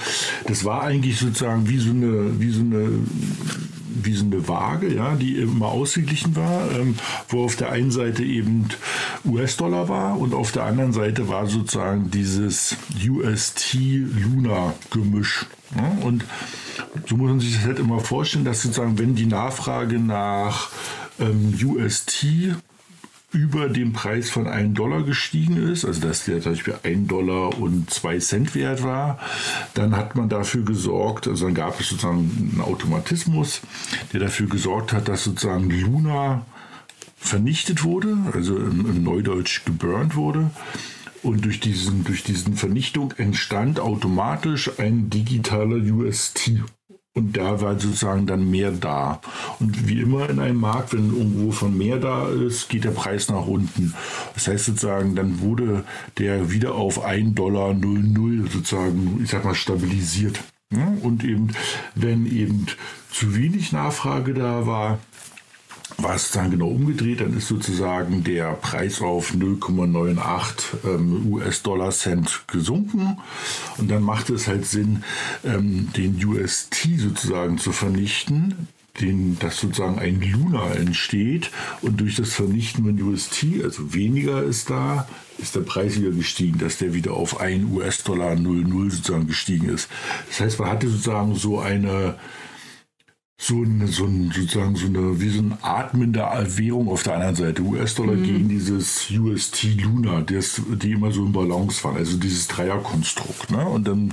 das war eigentlich sozusagen wie so eine, wie so eine, wie so eine Waage, ja, die immer ausgeglichen war, ähm, wo auf der einen Seite eben US-Dollar war und auf der anderen Seite war sozusagen dieses UST-Luna-Gemisch. Ja? Und so muss man sich das halt immer vorstellen, dass sozusagen, wenn die Nachfrage nach ähm, UST über dem Preis von 1 Dollar gestiegen ist, also dass der zum Beispiel 1 Dollar und 2 Cent wert war, dann hat man dafür gesorgt, also dann gab es sozusagen einen Automatismus, der dafür gesorgt hat, dass sozusagen Luna vernichtet wurde, also im, im Neudeutsch geburnt wurde. Und durch diesen, durch diesen Vernichtung entstand automatisch ein digitaler UST. Und da war sozusagen dann mehr da. Und wie immer in einem Markt, wenn irgendwo von mehr da ist, geht der Preis nach unten. Das heißt sozusagen, dann wurde der wieder auf 1,00 Dollar sozusagen, ich sag mal, stabilisiert. Und eben, wenn eben zu wenig Nachfrage da war, war es dann genau umgedreht, dann ist sozusagen der Preis auf 0,98 ähm, US-Dollar Cent gesunken und dann macht es halt Sinn, ähm, den UST sozusagen zu vernichten, den, dass sozusagen ein Luna entsteht und durch das Vernichten von UST, also weniger ist da, ist der Preis wieder gestiegen, dass der wieder auf 1 US-Dollar 00 sozusagen gestiegen ist. Das heißt, man hatte sozusagen so eine so eine, so ein, sozusagen so eine, wie so eine atmende Währung auf der anderen Seite. US-Dollar mhm. gegen dieses UST Luna, das, die immer so im Balance waren, also dieses Dreierkonstrukt. Ne? Und dann,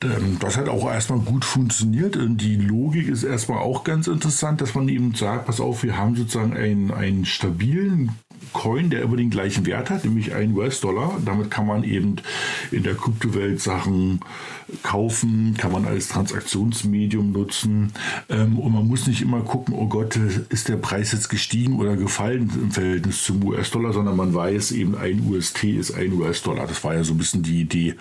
dann, das hat auch erstmal gut funktioniert. Und die Logik ist erstmal auch ganz interessant, dass man eben sagt, pass auf, wir haben sozusagen einen, einen stabilen Coin, der immer den gleichen Wert hat, nämlich ein US-Dollar. Damit kann man eben in der Kryptowelt Sachen kaufen, kann man als Transaktionsmedium nutzen. Ähm, und man muss nicht immer gucken, oh Gott, ist der Preis jetzt gestiegen oder gefallen im Verhältnis zum US-Dollar, sondern man weiß eben, ein UST ist ein US-Dollar. Das war ja so ein bisschen die Idee.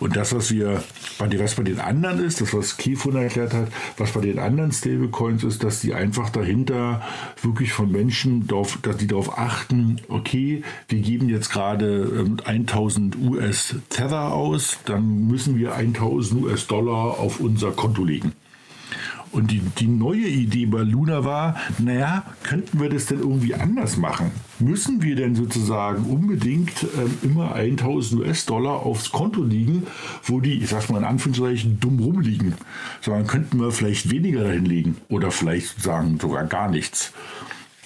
Und das, was wir bei was bei den anderen ist, das, was Kefun erklärt hat, was bei den anderen Stablecoins ist, dass die einfach dahinter wirklich von Menschen, die darauf achten, okay, wir geben jetzt gerade 1000 ähm, US Tether aus, dann müssen wir 1000 US Dollar auf unser Konto legen. Und die, die neue Idee bei Luna war, naja, könnten wir das denn irgendwie anders machen? Müssen wir denn sozusagen unbedingt ähm, immer 1000 US-Dollar aufs Konto liegen, wo die, ich sag's mal in Anführungszeichen, dumm rumliegen? Sondern könnten wir vielleicht weniger dahin legen oder vielleicht sozusagen sogar gar nichts.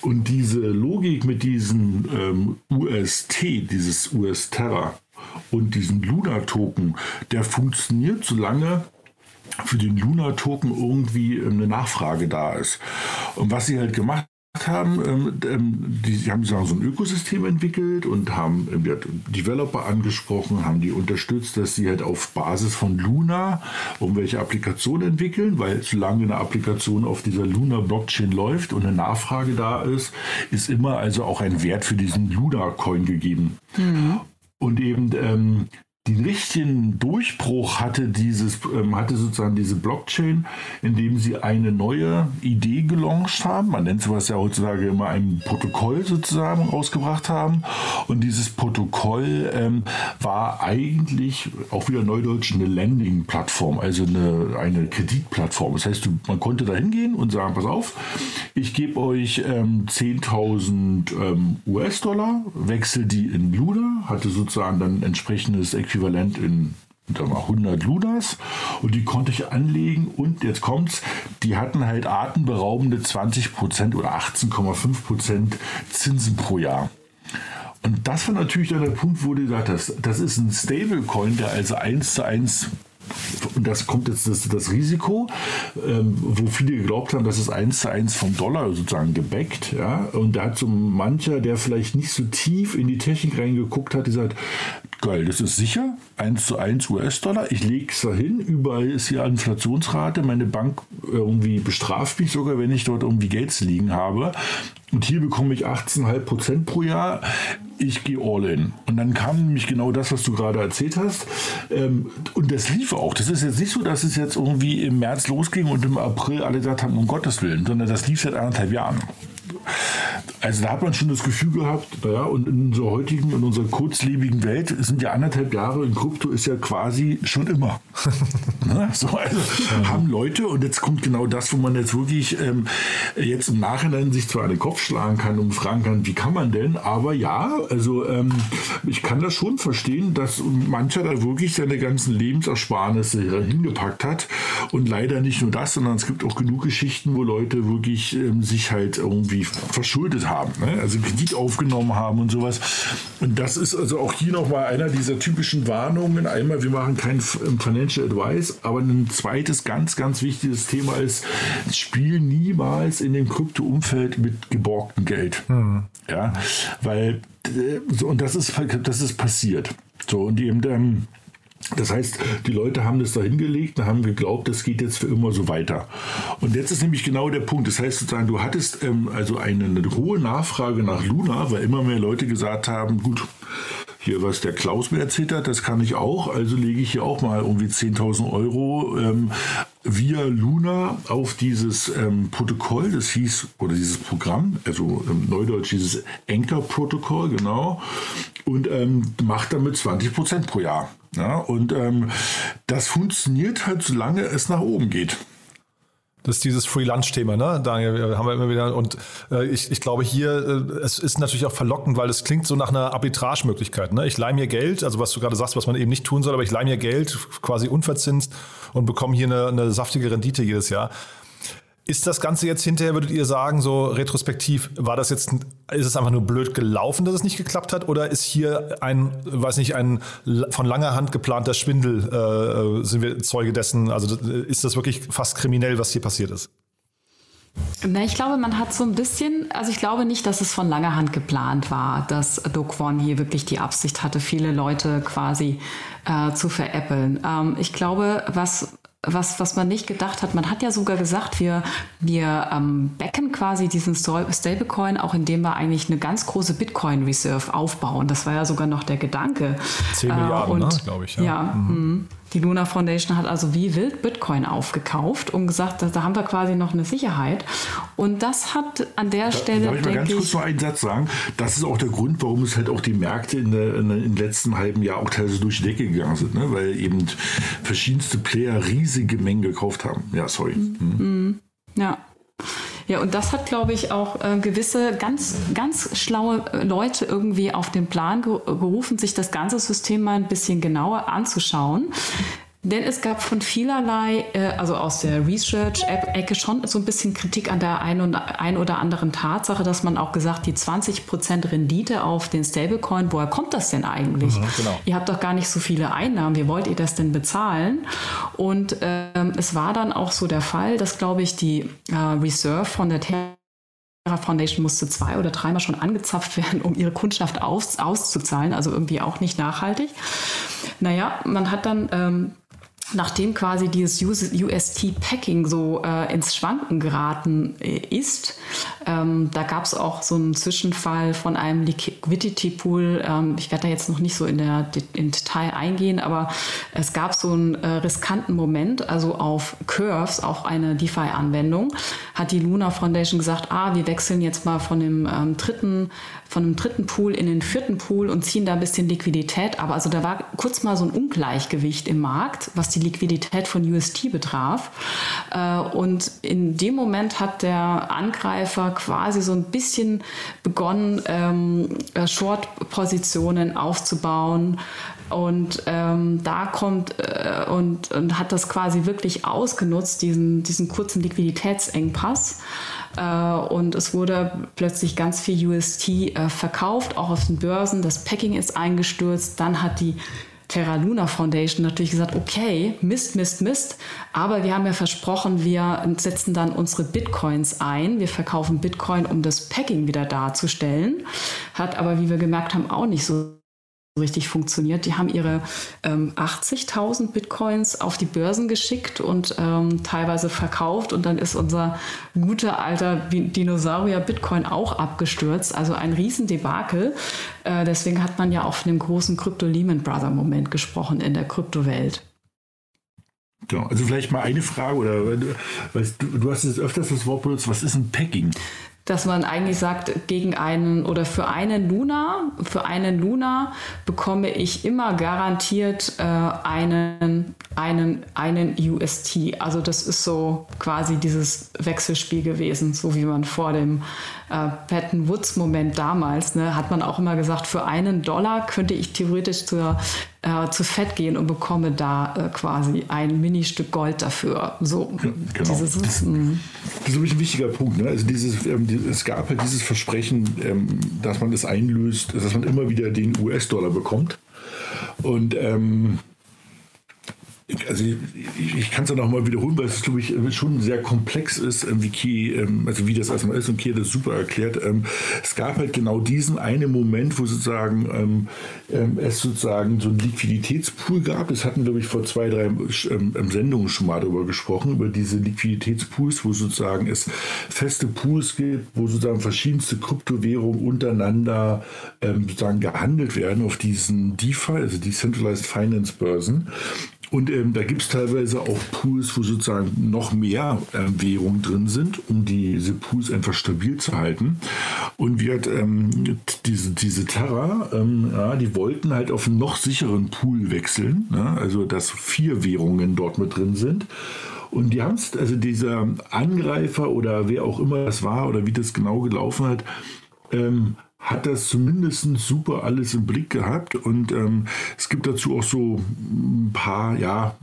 Und diese Logik mit diesem ähm, UST, dieses US-Terra und diesem Luna-Token, der funktioniert, solange für den Luna-Token irgendwie ähm, eine Nachfrage da ist. Und was sie halt gemacht haben, ähm, ähm, die, die haben so ein Ökosystem entwickelt und haben Developer angesprochen, haben die unterstützt, dass sie halt auf Basis von Luna irgendwelche Applikationen entwickeln, weil solange eine Applikation auf dieser Luna-Blockchain läuft und eine Nachfrage da ist, ist immer also auch ein Wert für diesen Luna-Coin gegeben. Mhm. Und eben ähm, den richtigen Durchbruch hatte dieses ähm, hatte sozusagen diese Blockchain, indem sie eine neue Idee gelauncht haben. Man nennt sowas ja heutzutage immer ein Protokoll sozusagen rausgebracht haben. Und dieses Protokoll ähm, war eigentlich auch wieder neudeutsch eine Landing-Plattform, also eine, eine Kreditplattform. Das heißt, man konnte da hingehen und sagen, pass auf, ich gebe euch ähm, 10.000 ähm, US-Dollar, wechsel die in Luna, hatte sozusagen dann entsprechendes Äquivalent in 100 Ludas und die konnte ich anlegen. Und jetzt kommt's, die hatten halt atemberaubende 20% oder 18,5% Zinsen pro Jahr. Und das war natürlich dann der Punkt, wo du gesagt hast, das ist ein Stablecoin, der also eins zu eins das kommt jetzt das, das Risiko, ähm, wo viele geglaubt haben, das ist eins zu eins vom Dollar sozusagen gebackt. Ja? Und da hat so mancher, der vielleicht nicht so tief in die Technik reingeguckt hat, gesagt, geil, das ist sicher, 1 zu 1 US-Dollar, ich lege es dahin, überall ist hier Inflationsrate, meine Bank irgendwie bestraft mich sogar, wenn ich dort irgendwie Geld liegen habe. Und hier bekomme ich 18,5 Prozent pro Jahr. Ich gehe all in. Und dann kam nämlich genau das, was du gerade erzählt hast. Ähm, und das lief auch. Das ist jetzt nicht so, dass es jetzt irgendwie im März losging und im April alle gesagt haben, um Gottes Willen, sondern das lief seit anderthalb Jahren. Also da hat man schon das Gefühl gehabt, naja, und in unserer heutigen, in unserer kurzlebigen Welt sind ja anderthalb Jahre in Krypto ist ja quasi schon immer. ne? so, also ja. haben Leute, und jetzt kommt genau das, wo man jetzt wirklich ähm, jetzt im Nachhinein sich zwar an den Kopf schlagen kann und fragen kann, wie kann man denn, aber ja, also ähm, ich kann das schon verstehen, dass mancher da wirklich seine ganzen Lebensersparnisse hingepackt hat und leider nicht nur das, sondern es gibt auch genug Geschichten, wo Leute wirklich ähm, sich halt irgendwie verschuldet haben, ne? also Kredit aufgenommen haben und sowas. Und das ist also auch hier nochmal einer dieser typischen Warnungen. Einmal, wir machen kein ähm, Financial Advice, aber ein zweites ganz, ganz wichtiges Thema ist, spiel niemals in dem Krypto-Umfeld mit geborgtem Geld. Mhm. Ja, weil, äh, und das ist, das ist passiert. So, und eben, ähm, das heißt, die Leute haben das da hingelegt und haben geglaubt, das geht jetzt für immer so weiter. Und jetzt ist nämlich genau der Punkt. Das heißt sozusagen, du hattest ähm, also eine, eine, hohe Nachfrage nach Luna, weil immer mehr Leute gesagt haben, gut, hier was der Klaus mir erzählt hat, das kann ich auch, also lege ich hier auch mal irgendwie 10.000 Euro ähm, via Luna auf dieses ähm, Protokoll, das hieß, oder dieses Programm, also im Neudeutsch dieses Anchor-Protokoll, genau, und ähm, macht damit 20 Prozent pro Jahr. Ja, und ähm, das funktioniert halt, solange es nach oben geht. Das ist dieses Free Lunch Thema, ne? Daniel, haben wir immer wieder. Und äh, ich, ich glaube hier, äh, es ist natürlich auch verlockend, weil es klingt so nach einer Arbitragemöglichkeit. Ne? Ich leih mir Geld, also was du gerade sagst, was man eben nicht tun soll, aber ich leih mir Geld quasi unverzinst und bekomme hier eine, eine saftige Rendite jedes Jahr. Ist das Ganze jetzt hinterher, würdet ihr sagen, so retrospektiv, war das jetzt, ist es einfach nur blöd gelaufen, dass es nicht geklappt hat? Oder ist hier ein, weiß nicht, ein von langer Hand geplanter Schwindel, äh, sind wir Zeuge dessen? Also ist das wirklich fast kriminell, was hier passiert ist? Na, ich glaube, man hat so ein bisschen, also ich glaube nicht, dass es von langer Hand geplant war, dass Do Kwon hier wirklich die Absicht hatte, viele Leute quasi äh, zu veräppeln. Ähm, ich glaube, was was, was man nicht gedacht hat. Man hat ja sogar gesagt, wir, wir ähm, backen quasi diesen Stablecoin, auch indem wir eigentlich eine ganz große Bitcoin Reserve aufbauen. Das war ja sogar noch der Gedanke. 10 Milliarden, äh, ne, glaube ich. Ja, ja mhm. Mhm. Die Luna Foundation hat also wie wild Bitcoin aufgekauft und gesagt, da haben wir quasi noch eine Sicherheit. Und das hat an der da, Stelle. Darf ich mal ganz ich, kurz noch einen Satz sagen? Das ist auch der Grund, warum es halt auch die Märkte in der, in im letzten halben Jahr auch teilweise durch die Decke gegangen sind, ne? weil eben verschiedenste Player riesige Mengen gekauft haben. Ja, sorry. Mhm. Mhm. Ja. Ja, und das hat, glaube ich, auch äh, gewisse ganz, ganz schlaue äh, Leute irgendwie auf den Plan gerufen, sich das ganze System mal ein bisschen genauer anzuschauen. Denn es gab von vielerlei, äh, also aus der Research-Ecke schon so ein bisschen Kritik an der einen, ein oder anderen Tatsache, dass man auch gesagt, die 20% Rendite auf den Stablecoin, woher kommt das denn eigentlich? Mhm, genau. Ihr habt doch gar nicht so viele Einnahmen, wie wollt ihr das denn bezahlen? Und ähm, es war dann auch so der Fall, dass, glaube ich, die äh, Reserve von der Terra Foundation musste zwei oder dreimal schon angezapft werden, um ihre Kundschaft aus, auszuzahlen, also irgendwie auch nicht nachhaltig. Naja, man hat dann ähm, nachdem quasi dieses UST-Packing so äh, ins Schwanken geraten äh, ist, ähm, da gab es auch so einen Zwischenfall von einem Liquidity Pool. Ähm, ich werde da jetzt noch nicht so in der in Detail eingehen, aber es gab so einen äh, riskanten Moment, also auf Curves, auch eine DeFi-Anwendung, hat die Luna Foundation gesagt, ah, wir wechseln jetzt mal von dem ähm, dritten von einem dritten Pool in den vierten Pool und ziehen da ein bisschen Liquidität. Aber also da war kurz mal so ein Ungleichgewicht im Markt, was die Liquidität von UST betraf. Äh, und in dem Moment hat der Angreifer quasi so ein bisschen begonnen, ähm, äh, Short-Positionen aufzubauen. Und ähm, da kommt äh, und, und hat das quasi wirklich ausgenutzt, diesen, diesen kurzen Liquiditätsengpass. Äh, und es wurde plötzlich ganz viel UST äh, verkauft, auch auf den Börsen. Das Packing ist eingestürzt. Dann hat die Terra Luna Foundation natürlich gesagt, okay, Mist, Mist, Mist, aber wir haben ja versprochen, wir setzen dann unsere Bitcoins ein. Wir verkaufen Bitcoin, um das Packing wieder darzustellen. Hat aber, wie wir gemerkt haben, auch nicht so richtig funktioniert. Die haben ihre ähm, 80.000 Bitcoins auf die Börsen geschickt und ähm, teilweise verkauft und dann ist unser guter alter Dinosaurier Bitcoin auch abgestürzt. Also ein Riesendebakel. Äh, deswegen hat man ja auch von dem großen Crypto Lehman Brother Moment gesprochen in der Kryptowelt. Genau, also vielleicht mal eine Frage oder weißt, du, du hast jetzt öfters das Wort benutzt, was ist ein Packing? Dass man eigentlich sagt, gegen einen oder für einen Luna, für einen Luna bekomme ich immer garantiert äh, einen, einen, einen UST. Also das ist so quasi dieses Wechselspiel gewesen, so wie man vor dem äh, Patton Woods Moment damals, ne, hat man auch immer gesagt, für einen Dollar könnte ich theoretisch zur äh, zu Fett gehen und bekomme da äh, quasi ein Ministück Gold dafür. So, ja, genau. Dieses, das, das, ist ein wichtiger Punkt. Ne? Also dieses, ähm, die, es gab halt dieses Versprechen, ähm, dass man das einlöst, dass man immer wieder den US-Dollar bekommt. Und ähm, also ich, ich kann es ja noch mal wiederholen, weil es glaube ich schon sehr komplex ist, wie Key, ähm, also wie das erstmal ist und Key das super erklärt. Ähm, es gab halt genau diesen einen Moment, wo sozusagen ähm, es sozusagen so einen Liquiditätspool gab. Das hatten glaube ich vor zwei, drei Sendungen schon mal darüber gesprochen, über diese Liquiditätspools, wo sozusagen es feste Pools gibt, wo sozusagen verschiedenste Kryptowährungen untereinander sozusagen gehandelt werden auf diesen DeFi, also Decentralized Finance Börsen. Und ähm, da gibt es teilweise auch Pools, wo sozusagen noch mehr äh, Währungen drin sind, um diese Pools einfach stabil zu halten. Und wir hat ähm, diese, diese Terra, ähm, ja, die wollten halt auf einen noch sicheren Pool wechseln, ne? also dass vier Währungen dort mit drin sind. Und die haben es, also dieser Angreifer oder wer auch immer das war oder wie das genau gelaufen hat, ähm, hat das zumindest super alles im Blick gehabt und ähm, es gibt dazu auch so ein paar, ja,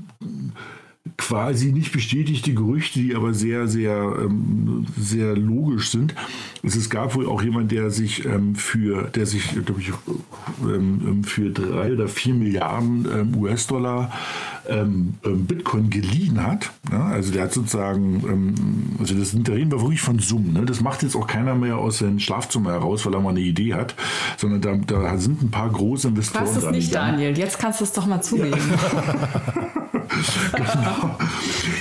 quasi nicht bestätigte Gerüchte, die aber sehr, sehr, ähm, sehr logisch sind. Es gab wohl auch jemand, der sich ähm, für, der sich, glaube ich, ähm, für drei oder vier Milliarden ähm, US-Dollar ähm, Bitcoin geliehen hat. Ja, also der hat sozusagen, also das sind, da reden wir wirklich von Summen. Ne? Das macht jetzt auch keiner mehr aus seinem Schlafzimmer heraus, weil er mal eine Idee hat, sondern da, da sind ein paar große Investoren. Was ist nicht, Daniel? Jetzt kannst du es doch mal zugeben. Ja. genau.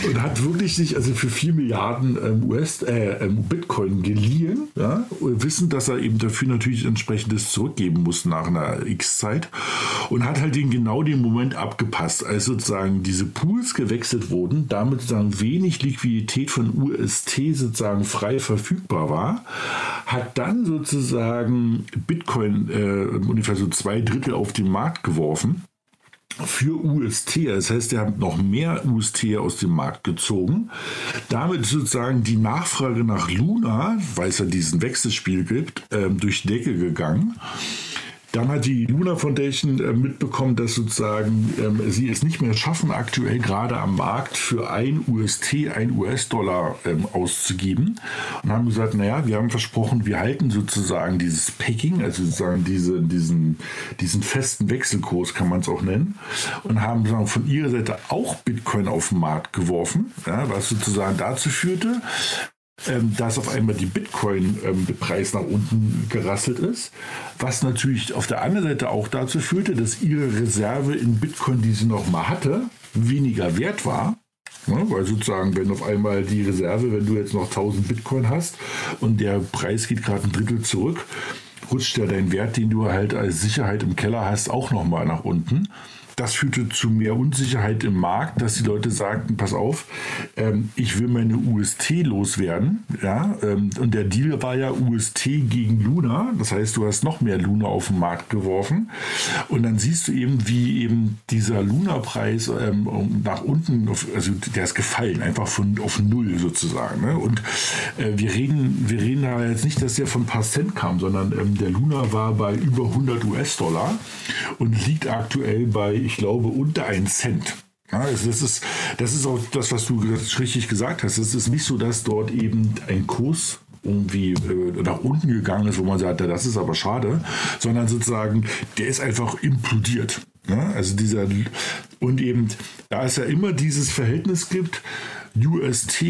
Und hat wirklich sich also für 4 Milliarden ähm, US, äh, ähm, Bitcoin geliehen, ja, wissend, dass er eben dafür natürlich entsprechendes zurückgeben muss nach einer X-Zeit und hat halt den genau den Moment abgepasst, als sozusagen diese Pools gewechselt wurden, damit sozusagen wenig Liquidität von UST sozusagen frei verfügbar war, hat dann sozusagen Bitcoin äh, ungefähr so zwei Drittel auf den Markt geworfen für UST. Das heißt, er hat noch mehr UST aus dem Markt gezogen. Damit sozusagen die Nachfrage nach Luna, weil es ja diesen Wechselspiel gibt, ähm, durch Decke gegangen. Dann hat die Luna Foundation äh, mitbekommen, dass sozusagen ähm, sie es nicht mehr schaffen, aktuell gerade am Markt für ein UST, ein US-Dollar ähm, auszugeben. Und haben gesagt, naja, wir haben versprochen, wir halten sozusagen dieses Packing, also sozusagen diese, diesen, diesen festen Wechselkurs, kann man es auch nennen. Und haben sozusagen von ihrer Seite auch Bitcoin auf den Markt geworfen, ja, was sozusagen dazu führte, ähm, dass auf einmal die Bitcoin-Preis ähm, nach unten gerasselt ist, was natürlich auf der anderen Seite auch dazu führte, dass ihre Reserve in Bitcoin, die sie noch mal hatte, weniger wert war. Ja, weil sozusagen, wenn auf einmal die Reserve, wenn du jetzt noch 1000 Bitcoin hast und der Preis geht gerade ein Drittel zurück, rutscht ja dein Wert, den du halt als Sicherheit im Keller hast, auch noch mal nach unten. Das führte zu mehr Unsicherheit im Markt, dass die Leute sagten, pass auf, ähm, ich will meine UST loswerden. Ja? Ähm, und der Deal war ja UST gegen Luna. Das heißt, du hast noch mehr Luna auf den Markt geworfen. Und dann siehst du eben, wie eben dieser Luna-Preis ähm, nach unten, auf, also der ist gefallen, einfach von auf Null sozusagen. Ne? Und äh, wir, reden, wir reden da jetzt nicht, dass der von ein paar Cent kam, sondern ähm, der Luna war bei über 100 US-Dollar und liegt aktuell bei ich glaube, unter einen Cent. Ja, das, ist, das ist auch das, was du richtig gesagt hast. Es ist nicht so, dass dort eben ein Kurs irgendwie äh, nach unten gegangen ist, wo man sagt, ja, das ist aber schade, sondern sozusagen, der ist einfach implodiert. Ja, also dieser, und eben, da es ja immer dieses Verhältnis gibt, UST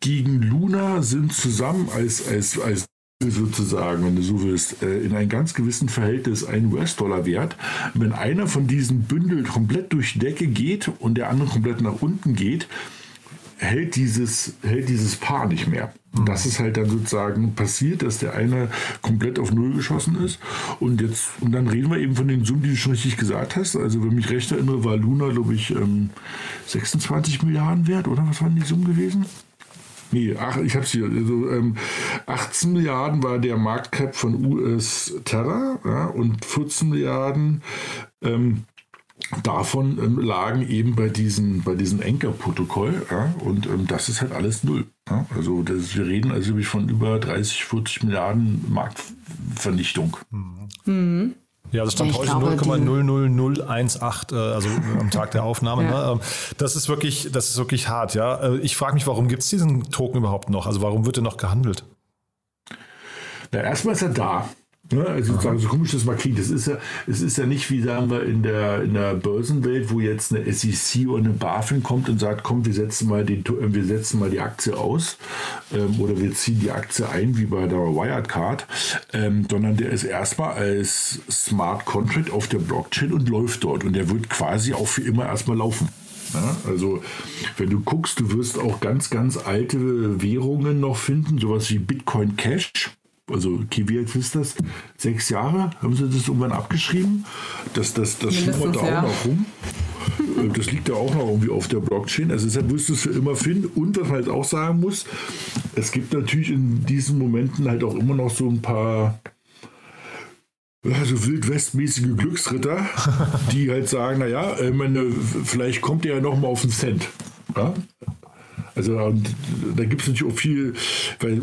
gegen Luna sind zusammen als, als, als sozusagen, wenn du so willst, äh, in einem ganz gewissen Verhältnis ein US-Dollar wert. Wenn einer von diesen Bündeln komplett durch die Decke geht und der andere komplett nach unten geht, hält dieses, hält dieses Paar nicht mehr. Und das ist halt dann sozusagen passiert, dass der eine komplett auf Null geschossen ist. Und jetzt, und dann reden wir eben von den Summen, die du schon richtig gesagt hast. Also, wenn ich mich recht erinnere, war Luna, glaube ich, 26 ähm, Milliarden wert, oder was waren die Summen gewesen? Nee, ach, ich habe es hier. Also, ähm, 18 Milliarden war der Marktcap von US Terra ja, und 14 Milliarden ähm, davon ähm, lagen eben bei diesem bei diesem Anchor-Protokoll. Ja, und ähm, das ist halt alles null. Ja. Also das, wir reden also von über 30, 40 Milliarden Marktvernichtung. Mhm. Ja, also stand heute 0,00018, äh, also am Tag der Aufnahme. ja. ne? Ähm, das ist wirklich, das ist wirklich hart, ja. Äh, ich frage mich, warum gibt es diesen Token überhaupt noch? Also warum wird er noch gehandelt? Na, erstmal ist er da. Ne? Also sozusagen so komisches Market. Das ist ja, es ist ja nicht wie sagen wir in der, in der Börsenwelt, wo jetzt eine SEC oder eine BaFin kommt und sagt, komm, wir setzen mal den, äh, wir setzen mal die Aktie aus ähm, oder wir ziehen die Aktie ein, wie bei der Wirecard, ähm, sondern der ist erstmal als Smart Contract auf der Blockchain und läuft dort und der wird quasi auch für immer erstmal laufen. Ja, also wenn du guckst, du wirst auch ganz, ganz alte Währungen noch finden, sowas wie Bitcoin Cash also wie alt ist das? Sechs Jahre haben sie das irgendwann abgeschrieben. Das, das, das schlummert da auch noch rum. Äh, das liegt ja auch noch irgendwie auf der Blockchain. Also deshalb wirst du es für immer finden. Und was man halt auch sagen muss, es gibt natürlich in diesen Momenten halt auch immer noch so ein paar also wildwestmäßige Glücksritter, die halt sagen, naja, äh, meine, vielleicht kommt der ja noch mal auf den Cent. Ja? Also und da gibt es natürlich auch viel, weil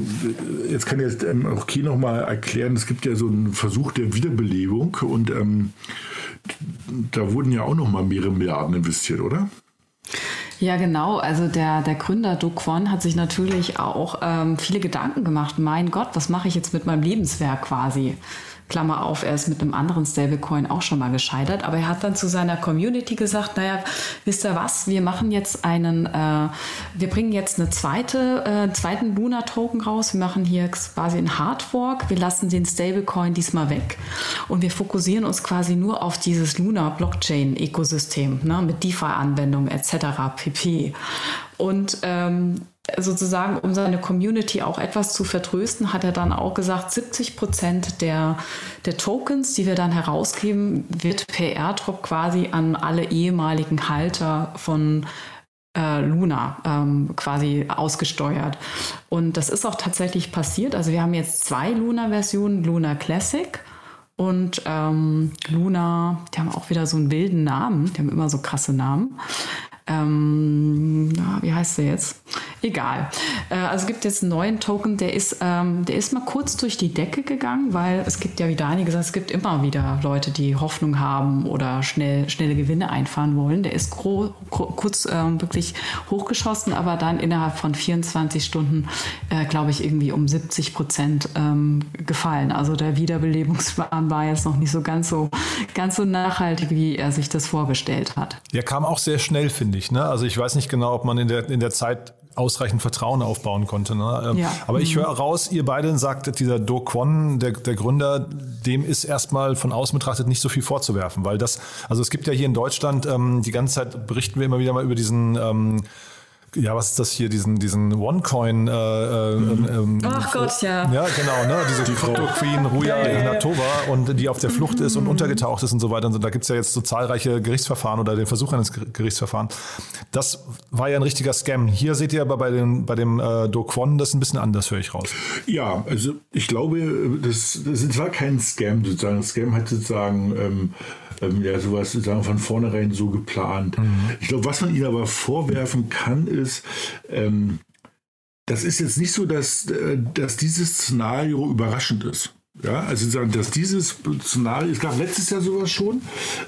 jetzt kann jetzt ähm, auch Key nochmal erklären, es gibt ja so einen Versuch der Wiederbelebung und ähm, da wurden ja auch nochmal mehrere Milliarden investiert, oder? Ja, genau. Also der, der Gründer Do Kwon hat sich natürlich auch ähm, viele Gedanken gemacht. Mein Gott, was mache ich jetzt mit meinem Lebenswerk quasi? Klammer auf, er ist mit einem anderen Stablecoin auch schon mal gescheitert, aber er hat dann zu seiner Community gesagt, naja, wisst ihr was, wir machen jetzt einen, äh, wir bringen jetzt eine zweite, äh, zweiten Luna-Token raus, wir machen hier quasi einen Hardfork, wir lassen den Stablecoin diesmal weg und wir fokussieren uns quasi nur auf dieses Luna-Blockchain-Ökosystem ne, mit DeFi-Anwendungen etc. pp. Und ähm, sozusagen, um seine Community auch etwas zu vertrösten, hat er dann auch gesagt, 70 Prozent der, der Tokens, die wir dann herausgeben, wird per Airdrop quasi an alle ehemaligen Halter von äh, Luna ähm, quasi ausgesteuert. Und das ist auch tatsächlich passiert. Also wir haben jetzt zwei Luna-Versionen, Luna Classic und ähm, Luna, die haben auch wieder so einen wilden Namen, die haben immer so krasse Namen ähm, wie heißt der jetzt? Egal. Äh, also es gibt jetzt einen neuen Token, der ist, ähm, der ist mal kurz durch die Decke gegangen, weil es gibt ja, wie Dani gesagt, es gibt immer wieder Leute, die Hoffnung haben oder schnell, schnelle Gewinne einfahren wollen. Der ist kurz ähm, wirklich hochgeschossen, aber dann innerhalb von 24 Stunden, äh, glaube ich, irgendwie um 70 Prozent ähm, gefallen. Also der Wiederbelebungsplan war jetzt noch nicht so ganz so, ganz so nachhaltig, wie er sich das vorgestellt hat. Der kam auch sehr schnell, finde ich ich. Ne? Also ich weiß nicht genau, ob man in der, in der Zeit ausreichend Vertrauen aufbauen konnte. Ne? Ähm, ja. Aber ich mhm. höre raus, ihr beiden sagt, dieser Do Kwon, der, der Gründer, dem ist erstmal von außen betrachtet nicht so viel vorzuwerfen, weil das, also es gibt ja hier in Deutschland, ähm, die ganze Zeit berichten wir immer wieder mal über diesen ähm, ja, was ist das hier, diesen, diesen OneCoin? Äh, äh, mhm. ähm, Ach Gott, ja. Ja, genau, ne? diese die Crypto Queen Ruja ja, Ignatova und die auf der Flucht ist und mhm. untergetaucht ist und so weiter. Und so. Da gibt es ja jetzt so zahlreiche Gerichtsverfahren oder den Versuch eines Gerichtsverfahrens. Das war ja ein richtiger Scam. Hier seht ihr aber bei, den, bei dem äh, Do Kwon das ein bisschen anders, höre ich raus. Ja, also ich glaube, das, das war kein Scam sozusagen. Scam hat sozusagen ähm, ähm, ja sowas sagen von vornherein so geplant. Mhm. Ich glaube, was man ihnen aber vorwerfen kann, ist, ähm, das ist jetzt nicht so, dass, äh, dass dieses Szenario überraschend ist. Ja, also dass dieses Szenario, es gab letztes Jahr sowas schon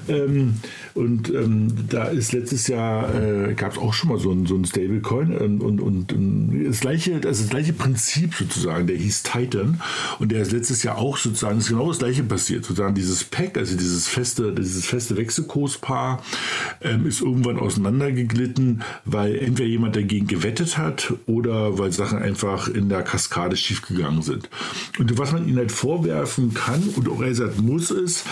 ähm, und ähm, da ist letztes Jahr, äh, gab es auch schon mal so ein, so ein Stablecoin ähm, und, und, und, das, gleiche, das, das gleiche Prinzip sozusagen, der hieß Titan und der ist letztes Jahr auch sozusagen, ist genau das gleiche passiert, sozusagen dieses Pack, also dieses feste, dieses feste Wechselkurspaar ähm, ist irgendwann auseinandergeglitten, weil entweder jemand dagegen gewettet hat oder weil Sachen einfach in der Kaskade schiefgegangen sind. Und was man ihnen halt vor vorwerfen kann und auch er sagt, muss es,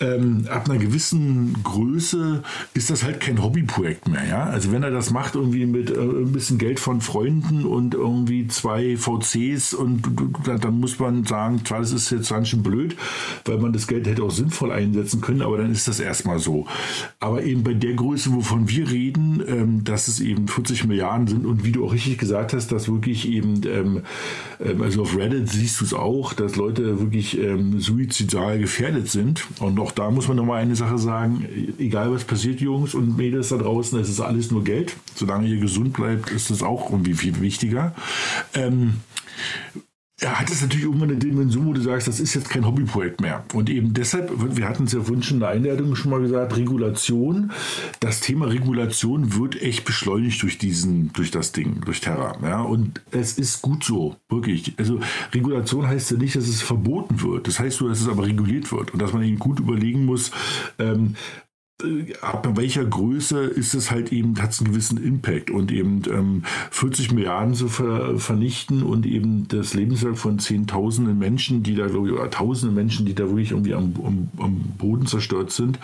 ähm, ab einer gewissen Größe ist das halt kein Hobbyprojekt mehr. Ja? Also wenn er das macht irgendwie mit äh, ein bisschen Geld von Freunden und irgendwie zwei VCs und dann muss man sagen, zwar das ist jetzt ganz schön blöd, weil man das Geld hätte auch sinnvoll einsetzen können, aber dann ist das erstmal so. Aber eben bei der Größe, wovon wir reden, ähm, dass es eben 40 Milliarden sind und wie du auch richtig gesagt hast, dass wirklich eben, ähm, ähm also auf Reddit siehst du es auch, dass Leute wirklich ähm, suizidal gefährdet sind. Und auch da muss man nochmal eine Sache sagen, egal was passiert, Jungs und Mädels da draußen, es ist alles nur Geld. Solange ihr gesund bleibt, ist das auch irgendwie viel wichtiger. Ähm, er hat es natürlich irgendwann eine Dimension, wo du sagst, das ist jetzt kein Hobbyprojekt mehr. Und eben deshalb, wir hatten es ja vorhin in der Einleitung schon mal gesagt, Regulation. Das Thema Regulation wird echt beschleunigt durch diesen, durch das Ding, durch Terra. Ja, und es ist gut so, wirklich. Also Regulation heißt ja nicht, dass es verboten wird. Das heißt nur, dass es aber reguliert wird und dass man eben gut überlegen muss, ähm, ab welcher Größe ist es halt eben, hat es einen gewissen Impact und eben ähm, 40 Milliarden zu ver vernichten und eben das Lebenswerk von Zehntausenden Menschen, die da, glaube ich, oder Tausende Menschen, die da wirklich irgendwie am, am, am, Boden zerstört sind,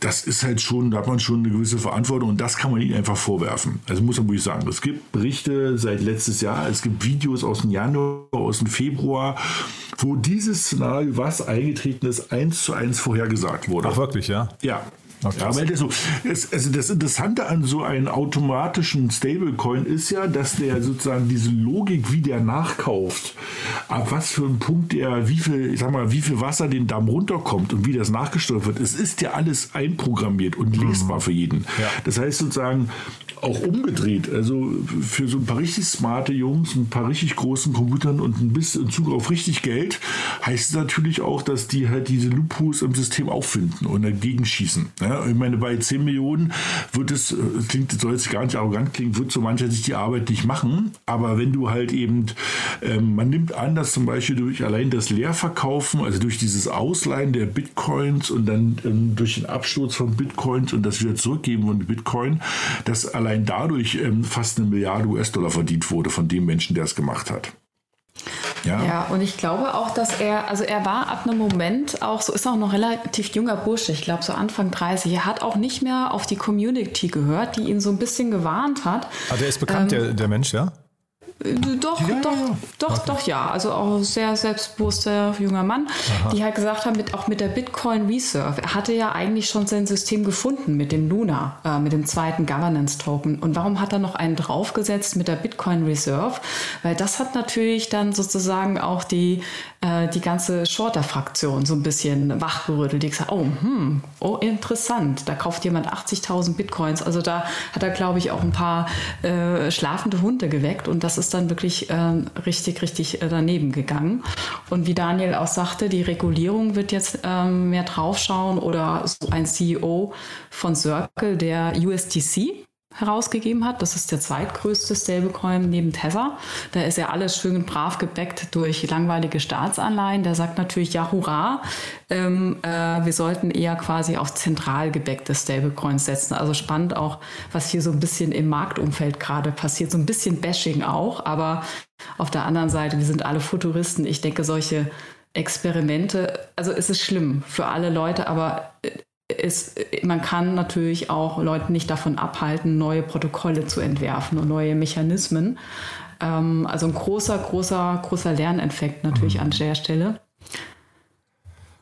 das ist halt schon, da hat man schon eine gewisse Verantwortung und das kann man ihnen einfach vorwerfen. Also muss man wirklich sagen, es gibt Berichte seit letztes Jahr, es gibt Videos aus dem Januar, aus dem Februar, wo dieses Szenario, was eingetreten ist, eins zu eins vorhergesagt wurde. Ach wirklich, ja? Ja. Okay. Ja, weil das, so, es, also das Interessante an so einem automatischen Stablecoin ist ja, dass der sozusagen diese Logik, wie der nachkauft, ab was für einem Punkt der, wie viel, ich sag mal, wie viel Wasser den Damm runterkommt und wie das nachgesteuert wird, es ist ja alles einprogrammiert und lesbar mhm. für jeden. Ja. Das heißt sozusagen, auch umgedreht. Also für so ein paar richtig smarte Jungs, ein paar richtig großen Computern und ein bisschen Zug auf richtig Geld, heißt es natürlich auch, dass die halt diese Loopholes im System auffinden und dagegen schießen. Ja, ich meine, bei 10 Millionen wird es, klingt, soll jetzt gar nicht arrogant klingen, wird so mancher sich die Arbeit nicht machen. Aber wenn du halt eben, ähm, man nimmt an, dass zum Beispiel durch allein das Leerverkaufen, also durch dieses Ausleihen der Bitcoins und dann ähm, durch den Absturz von Bitcoins und das wieder zurückgeben von Bitcoin, dass allein allein dadurch ähm, fast eine Milliarde US-Dollar verdient wurde von dem Menschen, der es gemacht hat. Ja. ja, und ich glaube auch, dass er, also er war ab einem Moment auch, so ist auch noch relativ junger Bursche, ich glaube so Anfang 30, er hat auch nicht mehr auf die Community gehört, die ihn so ein bisschen gewarnt hat. Ah, der ist bekannt, ähm, der, der Mensch, ja? Äh, doch, ja, doch, ja. doch, okay. doch, ja. Also auch sehr selbstbewusster junger Mann, Aha. die halt gesagt haben, mit, auch mit der Bitcoin Reserve. Er hatte ja eigentlich schon sein System gefunden mit dem Luna, äh, mit dem zweiten Governance Token. Und warum hat er noch einen draufgesetzt mit der Bitcoin Reserve? Weil das hat natürlich dann sozusagen auch die, äh, die ganze Shorter-Fraktion so ein bisschen wachgerüttelt. Die gesagt, oh, hm, oh, interessant. Da kauft jemand 80.000 Bitcoins. Also da hat er, glaube ich, auch ein paar äh, schlafende Hunde geweckt. Und das ist dann wirklich äh, richtig, richtig äh, daneben gegangen. Und wie Daniel auch sagte, die Regulierung wird jetzt ähm, mehr draufschauen oder so ein CEO von Circle, der USDC herausgegeben hat. Das ist der zweitgrößte Stablecoin neben Tether. Da ist ja alles schön brav gebackt durch langweilige Staatsanleihen. Der sagt natürlich, ja, hurra, ähm, äh, wir sollten eher quasi auf zentral gebackte Stablecoins setzen. Also spannend auch, was hier so ein bisschen im Marktumfeld gerade passiert. So ein bisschen Bashing auch, aber auf der anderen Seite, wir sind alle Futuristen. Ich denke, solche Experimente, also es ist schlimm für alle Leute, aber es, man kann natürlich auch Leute nicht davon abhalten, neue Protokolle zu entwerfen und neue Mechanismen. Ähm, also ein großer, großer, großer Lerneffekt natürlich mhm. an der Stelle.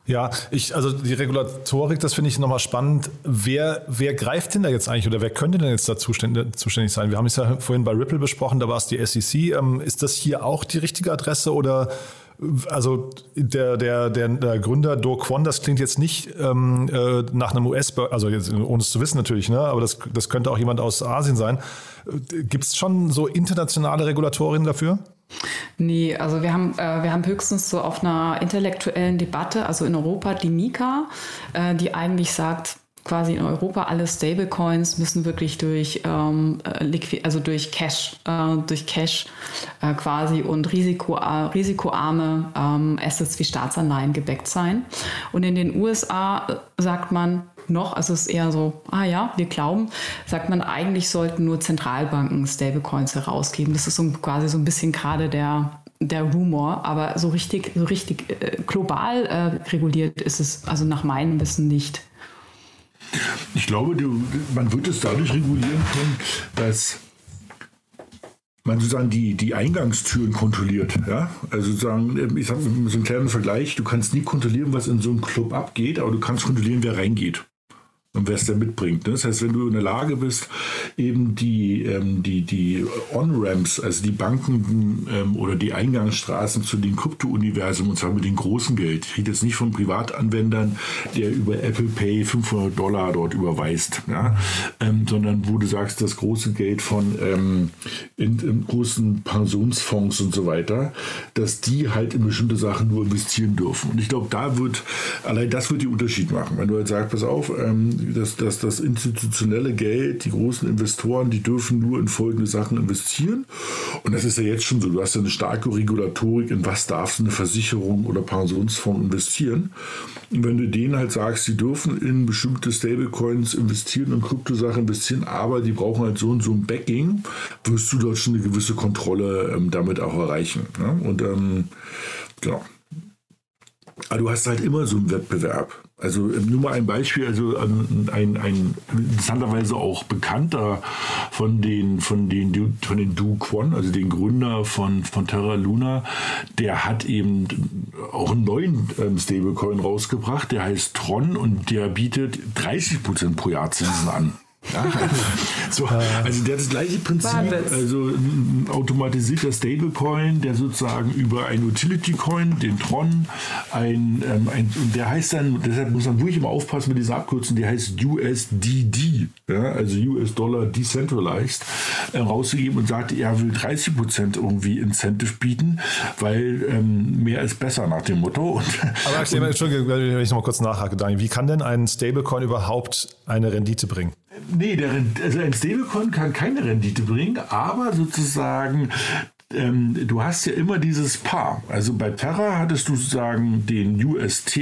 Ja, ich, also die Regulatorik, das finde ich nochmal spannend. Wer, wer greift denn da jetzt eigentlich oder wer könnte denn jetzt da zuständig, zuständig sein? Wir haben es ja vorhin bei Ripple besprochen, da war es die SEC. Ähm, ist das hier auch die richtige Adresse oder also der, der, der, der Gründer Do Kwon, das klingt jetzt nicht ähm, äh, nach einem US, also jetzt, ohne es zu wissen natürlich, ne? aber das, das könnte auch jemand aus Asien sein. Gibt es schon so internationale Regulatorien dafür? Nee, also wir haben, äh, wir haben höchstens so auf einer intellektuellen Debatte, also in Europa die Mika, äh, die eigentlich sagt, quasi in Europa alle Stablecoins müssen wirklich durch, ähm, äh, also durch Cash, äh, durch Cash äh, quasi und Risiko, äh, risikoarme ähm, Assets wie Staatsanleihen gebackt sein. Und in den USA äh, sagt man noch, also es ist eher so, ah ja, wir glauben, sagt man, eigentlich sollten nur Zentralbanken Stablecoins herausgeben. Das ist so quasi so ein bisschen gerade der der Rumor, aber so richtig, so richtig global äh, reguliert ist es also nach meinem Wissen nicht. Ich glaube, du, man wird es dadurch regulieren können, dass man sozusagen die, die Eingangstüren kontrolliert. Ja? Also sozusagen, ich sage so einen kleinen Vergleich, du kannst nie kontrollieren, was in so einem Club abgeht, aber du kannst kontrollieren, wer reingeht und wer es mitbringt. Ne? Das heißt, wenn du in der Lage bist, eben die, ähm, die, die On-Ramps, also die Banken ähm, oder die Eingangsstraßen zu den Krypto-Universum, und zwar mit dem großen Geld, ich rede jetzt nicht von Privatanwendern, der über Apple Pay 500 Dollar dort überweist, ja? ähm, sondern wo du sagst, das große Geld von ähm, in, in großen Pensionsfonds und so weiter, dass die halt in bestimmte Sachen nur investieren dürfen. Und ich glaube, da wird, allein das wird den Unterschied machen. Wenn du halt sagst, pass auf, ähm, dass, dass das institutionelle Geld, die großen Investoren, die dürfen nur in folgende Sachen investieren. Und das ist ja jetzt schon so. Du hast ja eine starke Regulatorik, in was darfst du eine Versicherung oder Pensionsfonds investieren. Und wenn du denen halt sagst, sie dürfen in bestimmte Stablecoins investieren und Kryptosachen investieren, aber die brauchen halt so und so ein Backing, wirst du dort schon eine gewisse Kontrolle ähm, damit auch erreichen. Ne? Und ähm, genau. Aber du hast halt immer so einen Wettbewerb. Also ähm, nur mal ein Beispiel, also ähm, ein, ein interessanterweise auch bekannter von den von den von den Du Kwon, also den Gründer von von Terra Luna, der hat eben auch einen neuen ähm, Stablecoin rausgebracht, der heißt Tron und der bietet 30% pro Jahr Zinsen an. Ja, so, also der hat das gleiche Prinzip, also ein automatisierter Stablecoin, der sozusagen über ein Utility Coin, den Tron, ein, ähm, ein der heißt dann, deshalb muss man wirklich immer aufpassen mit dieser Abkürzung, der heißt USDD, ja, also US Dollar Decentralized, äh, rausgegeben und sagt, er will 30 Prozent irgendwie Incentive bieten, weil ähm, mehr ist besser nach dem Motto. Und, Aber Entschuldigung, wenn ich noch mal kurz nachhake, Daniel, wie kann denn ein Stablecoin überhaupt eine Rendite bringen? Nee, der, also ein Stablecoin kann keine Rendite bringen, aber sozusagen ähm, du hast ja immer dieses Paar. Also bei Terra hattest du sozusagen den UST,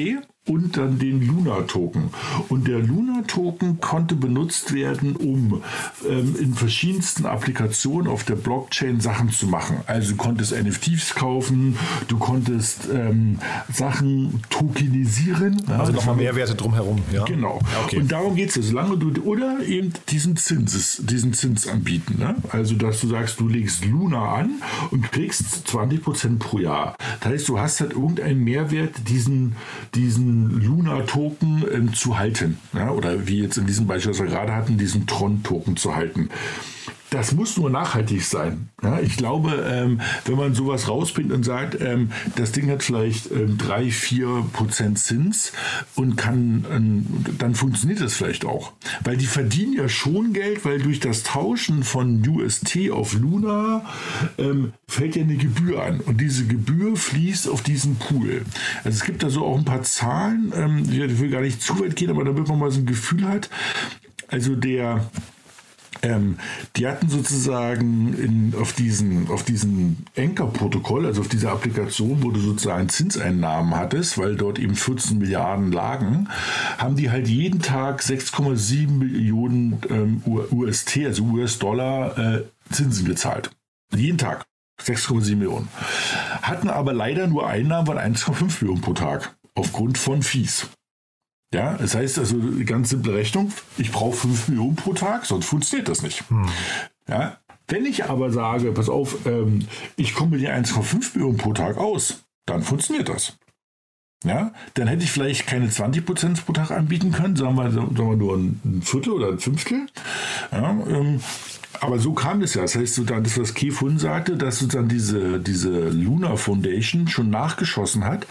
und dann den Luna-Token. Und der Luna-Token konnte benutzt werden, um ähm, in verschiedensten Applikationen auf der Blockchain Sachen zu machen. Also du konntest NFTs kaufen, du konntest ähm, Sachen tokenisieren. Also ja, nochmal Mehrwerte drumherum. Ja? Genau. Okay. Und darum geht es. Solange du, oder eben diesen Zins, diesen Zins anbieten. Ne? Also, dass du sagst, du legst Luna an und kriegst 20% pro Jahr. Das heißt, du hast halt irgendeinen Mehrwert, diesen, diesen Luna-Token ähm, zu halten. Ja? Oder wie jetzt in diesem Beispiel, was wir gerade hatten, diesen Tron-Token zu halten das muss nur nachhaltig sein. Ja, ich glaube, ähm, wenn man sowas rausbringt und sagt, ähm, das Ding hat vielleicht ähm, 3, 4 Prozent Zins und kann, ähm, dann funktioniert das vielleicht auch. Weil die verdienen ja schon Geld, weil durch das Tauschen von UST auf Luna ähm, fällt ja eine Gebühr an. Und diese Gebühr fließt auf diesen Pool. Also es gibt da so auch ein paar Zahlen, ähm, ich will gar nicht zu weit gehen, aber damit man mal so ein Gefühl hat. Also der ähm, die hatten sozusagen in, auf diesen, auf diesen Anchor-Protokoll, also auf dieser Applikation, wo du sozusagen Zinseinnahmen hattest, weil dort eben 14 Milliarden lagen, haben die halt jeden Tag 6,7 Millionen ähm, UST, also US-Dollar, äh, Zinsen gezahlt. Jeden Tag. 6,7 Millionen. Hatten aber leider nur Einnahmen von 1,5 Millionen pro Tag. Aufgrund von Fees. Ja, das heißt also, ganz simple Rechnung, ich brauche 5 Millionen pro Tag, sonst funktioniert das nicht. Hm. Ja, wenn ich aber sage, pass auf, ähm, ich komme mit den 1,5 Millionen pro Tag aus, dann funktioniert das. Ja, dann hätte ich vielleicht keine 20% pro Tag anbieten können, sagen wir, sagen wir nur ein Viertel oder ein Fünftel. Ja, ähm, aber so kam es ja. Das heißt, das, was Kefun sagte, dass sozusagen diese, diese Luna Foundation schon nachgeschossen hat.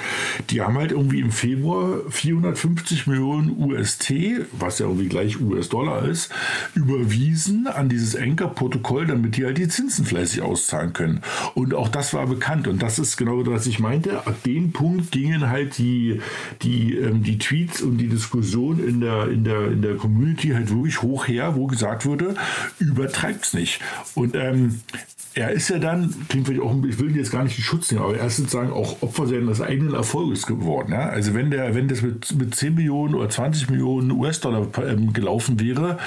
Die haben halt irgendwie im Februar 450 Millionen UST, was ja irgendwie gleich US-Dollar ist, überwiesen an dieses Anchor-Protokoll, damit die halt die Zinsen fleißig auszahlen können. Und auch das war bekannt. Und das ist genau das, was ich meinte. Ab dem Punkt gingen halt die, die, ähm, die Tweets und die Diskussion in der, in, der, in der Community halt wirklich hoch her, wo gesagt wurde, übertreibt es nicht. Und ähm, er ist ja dann, klingt vielleicht auch, ich will jetzt gar nicht in Schutz nehmen, aber er ist sozusagen auch Opfer seines eigenen Erfolges geworden. Ja? Also wenn der, wenn das mit, mit 10 Millionen oder 20 Millionen US-Dollar ähm, gelaufen wäre,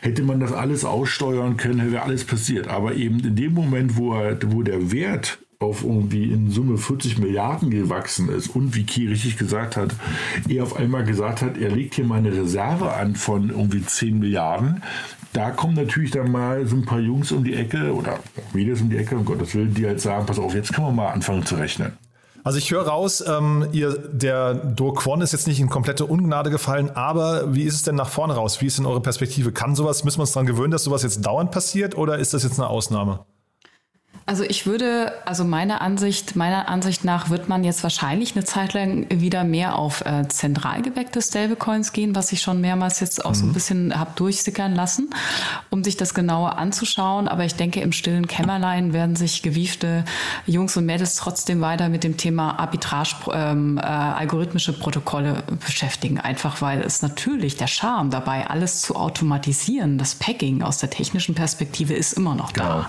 hätte man das alles aussteuern können, wäre alles passiert. Aber eben in dem Moment, wo, er, wo der Wert auf irgendwie in Summe 40 Milliarden gewachsen ist und wie Key richtig gesagt hat, er auf einmal gesagt hat, er legt hier mal eine Reserve an von irgendwie 10 Milliarden, da kommen natürlich dann mal so ein paar Jungs um die Ecke oder Mädels um die Ecke, um Gottes Willen, die halt sagen, pass auf, jetzt können wir mal anfangen zu rechnen. Also ich höre raus, ähm, ihr, der Do Kwon ist jetzt nicht in komplette Ungnade gefallen, aber wie ist es denn nach vorne raus? Wie ist denn eure Perspektive? Kann sowas, müssen wir uns daran gewöhnen, dass sowas jetzt dauernd passiert oder ist das jetzt eine Ausnahme? Also ich würde, also meiner Ansicht, meiner Ansicht nach wird man jetzt wahrscheinlich eine Zeit lang wieder mehr auf äh, zentral geweckte Stablecoins gehen, was ich schon mehrmals jetzt auch mhm. so ein mhm. bisschen habe durchsickern lassen, um sich das genauer anzuschauen. Aber ich denke, im stillen Kämmerlein werden sich gewiefte Jungs und Mädels trotzdem weiter mit dem Thema Arbitrage, ähm, äh, algorithmische Protokolle beschäftigen. Einfach weil es natürlich der Charme dabei, alles zu automatisieren, das Packing aus der technischen Perspektive ist immer noch genau.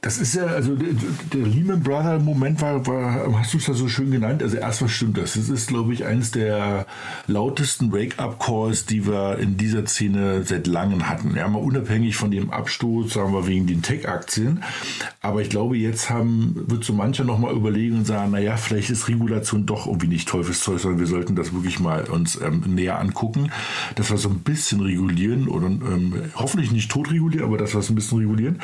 Da. Das ist ja, also der, der Lehman Brother Moment war, war hast du es ja so schön genannt. Also erstmal stimmt das. Das ist, glaube ich, eines der lautesten Wake-up-Calls, die wir in dieser Szene seit langem hatten. Ja, mal unabhängig von dem Absturz, sagen wir wegen den Tech-Aktien. Aber ich glaube, jetzt haben, wird so mancher nochmal überlegen und sagen, naja, vielleicht ist Regulation doch irgendwie nicht Teufelszeug, sondern wir sollten das wirklich mal uns ähm, näher angucken, dass wir so ein bisschen regulieren oder ähm, hoffentlich nicht tot regulieren, aber dass wir es ein bisschen regulieren.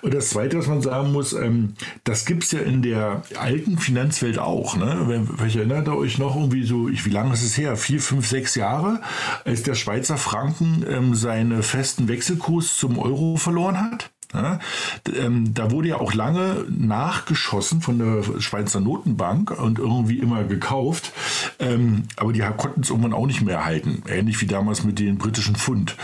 Und das Zweite, was man man sagen muss, ähm, das gibt es ja in der alten Finanzwelt auch. Ne? Vielleicht erinnert ihr euch noch irgendwie so, ich, wie lange ist es her? Vier, fünf, sechs Jahre, als der Schweizer Franken ähm, seinen festen Wechselkurs zum Euro verloren hat? Ja, ähm, da wurde ja auch lange nachgeschossen von der Schweizer Notenbank und irgendwie immer gekauft. Ähm, aber die konnten es irgendwann auch nicht mehr halten. Ähnlich wie damals mit den britischen Pfund.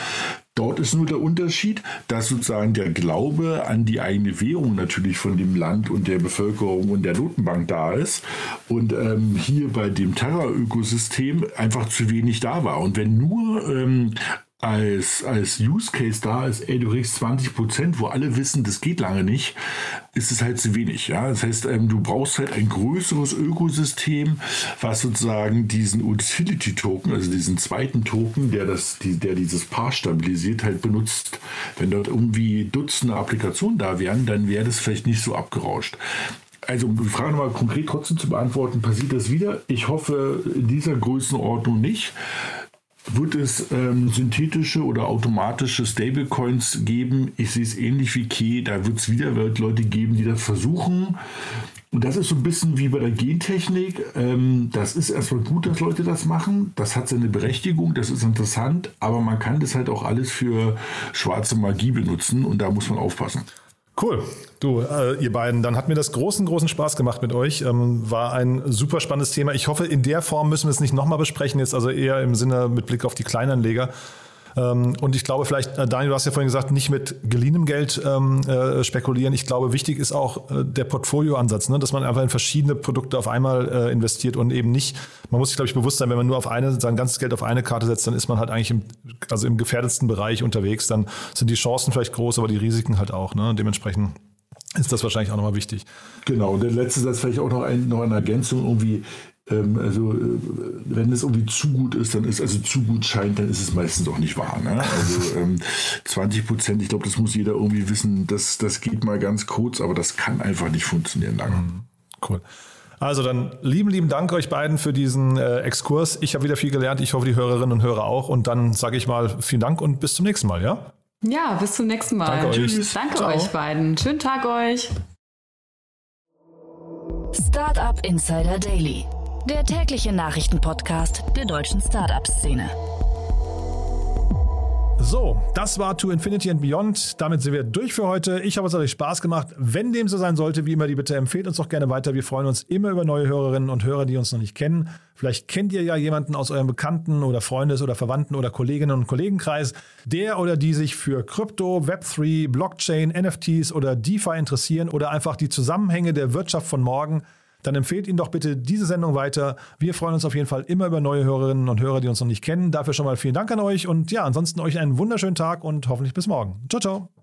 Dort ist nur der Unterschied, dass sozusagen der Glaube an die eigene Währung natürlich von dem Land und der Bevölkerung und der Notenbank da ist und ähm, hier bei dem Terra-Ökosystem einfach zu wenig da war. Und wenn nur ähm, als, als Use Case da ist, ey, du kriegst 20 Prozent, wo alle wissen, das geht lange nicht, ist es halt zu wenig. Ja? Das heißt, ähm, du brauchst halt ein größeres Ökosystem, was sozusagen diesen Utility-Token, also diesen zweiten Token, der, das, die, der dieses Paar stabilisiert, halt benutzt. Wenn dort irgendwie Dutzende Applikationen da wären, dann wäre das vielleicht nicht so abgerauscht. Also um die Frage nochmal konkret trotzdem zu beantworten, passiert das wieder? Ich hoffe in dieser Größenordnung nicht. Wird es ähm, synthetische oder automatische Stablecoins geben? Ich sehe es ähnlich wie Key. Da wird es wieder Leute geben, die das versuchen. Und das ist so ein bisschen wie bei der Gentechnik. Ähm, das ist erstmal gut, dass Leute das machen. Das hat seine Berechtigung, das ist interessant, aber man kann das halt auch alles für schwarze Magie benutzen und da muss man aufpassen. Cool. Du, äh, ihr beiden, dann hat mir das großen, großen Spaß gemacht mit euch. Ähm, war ein super spannendes Thema. Ich hoffe, in der Form müssen wir es nicht nochmal besprechen, jetzt also eher im Sinne mit Blick auf die Kleinanleger. Ähm, und ich glaube vielleicht, äh, Daniel, du hast ja vorhin gesagt, nicht mit geliehenem Geld ähm, äh, spekulieren. Ich glaube, wichtig ist auch äh, der Portfolioansatz, ne? dass man einfach in verschiedene Produkte auf einmal investiert und eben nicht, man muss sich, glaube ich, bewusst sein, wenn man nur auf eine, sein ganzes Geld auf eine Karte setzt, dann ist man halt eigentlich im, also im gefährdetsten Bereich unterwegs. Dann sind die Chancen vielleicht groß, aber die Risiken halt auch. Ne? Dementsprechend ist das wahrscheinlich auch nochmal wichtig. Genau, und der letzte Satz vielleicht auch noch, ein, noch eine Ergänzung, irgendwie, ähm, also äh, wenn es irgendwie zu gut ist, dann ist also zu gut scheint, dann ist es meistens auch nicht wahr. Ne? Also ähm, 20 Prozent, ich glaube, das muss jeder irgendwie wissen, das, das geht mal ganz kurz, aber das kann einfach nicht funktionieren lange. Mhm. Cool. Also dann lieben, lieben Dank euch beiden für diesen äh, Exkurs. Ich habe wieder viel gelernt. Ich hoffe, die Hörerinnen und Hörer auch. Und dann sage ich mal vielen Dank und bis zum nächsten Mal, ja? Ja, bis zum nächsten Mal. Danke euch. Tschüss. Danke Ciao. euch beiden. Schönen Tag euch. Startup Insider Daily der tägliche Nachrichtenpodcast der deutschen Startup-Szene. So, das war To Infinity and Beyond. Damit sind wir durch für heute. Ich hoffe, es hat euch Spaß gemacht. Wenn dem so sein sollte, wie immer, die Bitte empfehlt uns doch gerne weiter. Wir freuen uns immer über neue Hörerinnen und Hörer, die uns noch nicht kennen. Vielleicht kennt ihr ja jemanden aus eurem Bekannten- oder Freundes- oder Verwandten- oder Kolleginnen- und Kollegenkreis, der oder die sich für Krypto, Web3, Blockchain, NFTs oder DeFi interessieren oder einfach die Zusammenhänge der Wirtschaft von morgen dann empfehlt Ihnen doch bitte diese Sendung weiter. Wir freuen uns auf jeden Fall immer über neue Hörerinnen und Hörer, die uns noch nicht kennen. Dafür schon mal vielen Dank an euch und ja, ansonsten euch einen wunderschönen Tag und hoffentlich bis morgen. Ciao, ciao.